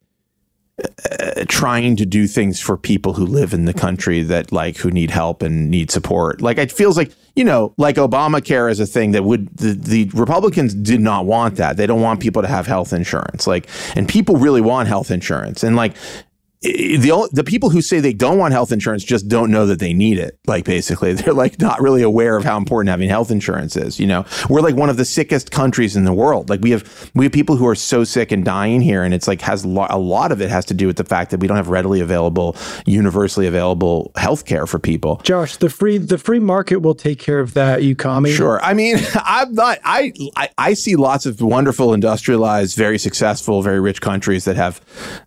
Speaker 3: uh, trying to do things for people who live in the country that like who need help and need support. Like it feels like you know, like Obamacare is a thing that would the, the Republicans did not want that. They don't want people to have health insurance. Like, and people really want health insurance. And like the the people who say they don't want health insurance just don't know that they need it. Like basically, [laughs] they're like not really aware of how important having health insurance is. You know, we're like one of the sickest countries in the world. Like we have we have people who are so sick and dying here, and it's like has lo- a lot of it has to do with the fact that we don't have readily available, universally available health care for people.
Speaker 4: Josh, the free the free market will take care of that. You commie.
Speaker 3: Sure. I mean, [laughs] I'm not. I, I I see lots of wonderful, industrialized, very successful, very rich countries that have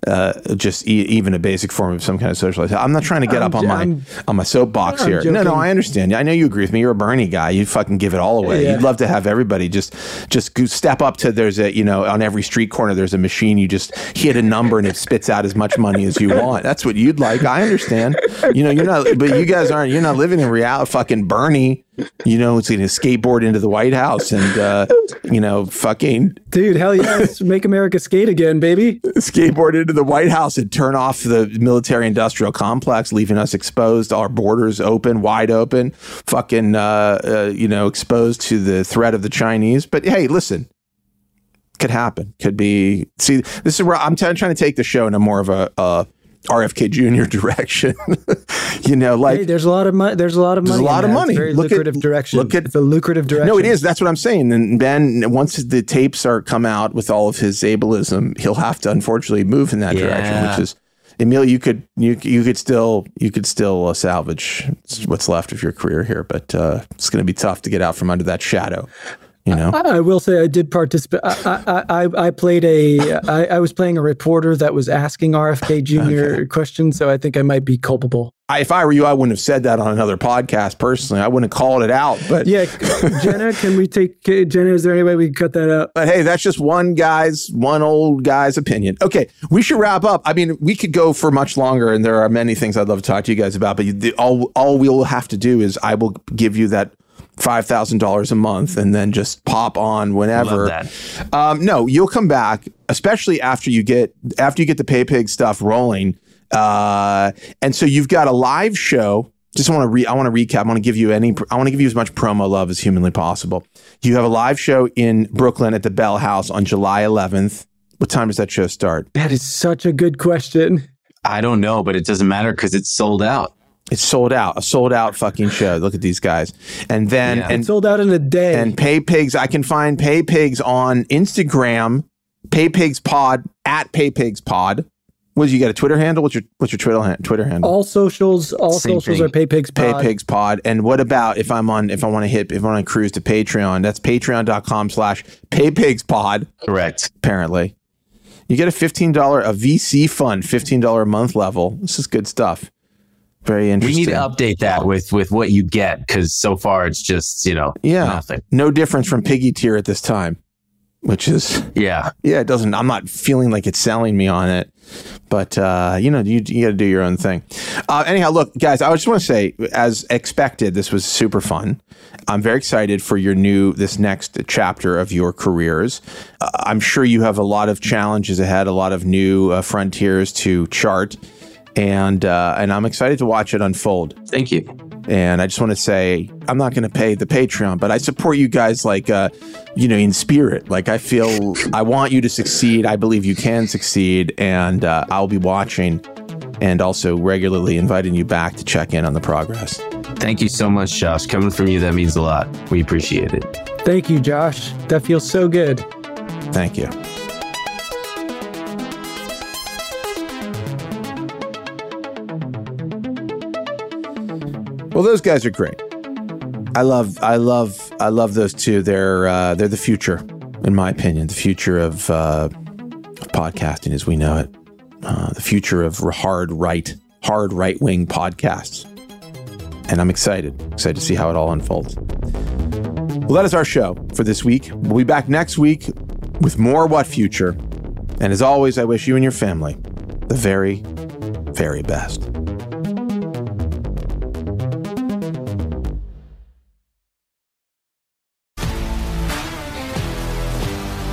Speaker 3: uh, just e- even a basic form of some kind of socialized. I'm not trying to get
Speaker 4: I'm
Speaker 3: up on my
Speaker 4: I'm-
Speaker 3: on my soapbox here. No, no. I understand. I know you agree with me. You're a Bernie guy. You fucking give it all away.
Speaker 4: Yeah.
Speaker 3: You'd love to have everybody just just step up to. There's a you know on every street corner there's a machine. You just hit a number and it spits out as much money as you want. That's what you'd like. I understand. You know, you're not. But you guys aren't. You're not living in reality. Fucking Bernie. You know, it's going to skateboard into the White House and, uh, you know, fucking
Speaker 4: Dude, hell yes. Make America skate again, baby.
Speaker 3: skateboard into the White House and turn off the military industrial complex, leaving us exposed, our borders open, wide open, fucking, uh, uh, you know, exposed to the threat of the Chinese. But hey, listen, could happen. Could be. See, this is where I'm t- trying to take the show in a more of a, uh, RFK Jr. [laughs] direction. [laughs] you know, like
Speaker 4: hey, there's a lot of money. There's a lot of money.
Speaker 3: There's a lot of money.
Speaker 4: Very
Speaker 3: Look at-
Speaker 4: lucrative direction.
Speaker 3: look at-
Speaker 4: a lucrative direction.
Speaker 3: No, it is. That's what I'm saying. And Ben, once the tapes are come out with all of his ableism, he'll have to unfortunately move in that direction, which is Emil. You could you you could still you could still uh, salvage what's left of your career here, but uh, it's going to be tough to get out from under that shadow. You know,
Speaker 4: I, I will say I did participate. I, I, I, played a. I, I was playing a reporter that was asking RFK Jr. questions, so I think I might be culpable.
Speaker 3: I, if I were you, I wouldn't have said that on another podcast. Personally, I wouldn't have called it out. But
Speaker 4: Yeah, Jenna, can we take Jenna? Is there any way we can cut that out?
Speaker 3: But hey, that's just one guy's, one old guy's opinion. Okay, we should wrap up. I mean, we could go for much longer, and there are many things I'd love to talk to you guys about. But you, the, all, all we'll have to do is I will give you that five thousand dollars a month and then just pop on whenever.
Speaker 5: Love
Speaker 3: Um, no, you'll come back, especially after you get after you get the PayPig stuff rolling. Uh, and so you've got a live show. Just want to re I want to recap. I want to give you any I want to give you as much promo love as humanly possible. You have a live show in Brooklyn at the Bell House on July 11th. What time does that show start?
Speaker 4: That is such a good question.
Speaker 5: I don't know, but it doesn't matter because it's sold out.
Speaker 3: It's sold out. A sold out fucking show. Look at these guys. And then
Speaker 5: Yeah.
Speaker 3: and
Speaker 4: It sold out in a day.
Speaker 3: and Pay Pigs. I can find Pay Pigs on Instagram. Pay Pigs Pod at Pay Pigs Pod. What you got a Twitter handle? What's your what's your Twitter han- Twitter handle?
Speaker 4: all socials, all
Speaker 3: Same
Speaker 4: socials
Speaker 3: thing.
Speaker 4: are PayPigs
Speaker 3: Pay
Speaker 4: Pod.
Speaker 3: Pigs Pod. And what about if I'm on if I want to hit if I want to cruise to Patreon? That's patreon.com slash Pay Pigs Pod.
Speaker 5: Correct.
Speaker 3: Apparently. You get a fifteen dollar a VC fund, fifteen dollar a month level. This is good stuff. Very interesting.
Speaker 5: We need to update that with with what you get because so far it's just you know
Speaker 3: yeah.
Speaker 5: nothing.
Speaker 3: No difference from Piggy Tier at this time. Which is
Speaker 5: Yeah.
Speaker 3: yeah, it doesn't. I'm not feeling like it's selling me on it, but uh, you know, you, you got to do your own thing. Uh, anyhow, look, guys, I just want to say, as expected, this was super fun. I'm very excited for your new this next chapter of your careers. Uh, I'm sure you have a lot of challenges ahead, a lot of new uh, frontiers to chart, and uh, and I'm excited to watch it unfold.
Speaker 5: Thank you.
Speaker 3: And I just want to say, I'm not going to pay the Patreon, but I support you guys like, uh, you know, in spirit. Like, I feel I want you to succeed. I believe you can succeed. And uh, I'll be watching and also regularly inviting you back to check in on the progress.
Speaker 5: Thank you so much, Josh. Coming from you, that means a lot. We appreciate it.
Speaker 4: Thank you, Josh. That feels so good.
Speaker 3: Thank you. Well, those guys are great. I love, I love, I love those two. They're uh, they're the future, in my opinion. The future of, uh, of podcasting as we know it. Uh, the future of hard right, hard right wing podcasts. And I'm excited, excited to see how it all unfolds. Well, that is our show for this week. We'll be back next week with more What Future. And as always, I wish you and your family the very, very best.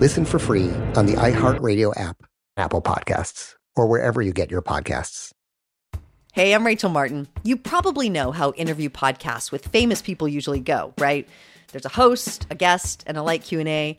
Speaker 1: Listen for free on the iHeartRadio app, Apple Podcasts, or wherever you get your podcasts.
Speaker 2: Hey, I'm Rachel Martin. You probably know how interview podcasts with famous people usually go, right? There's a host, a guest, and a light Q&A.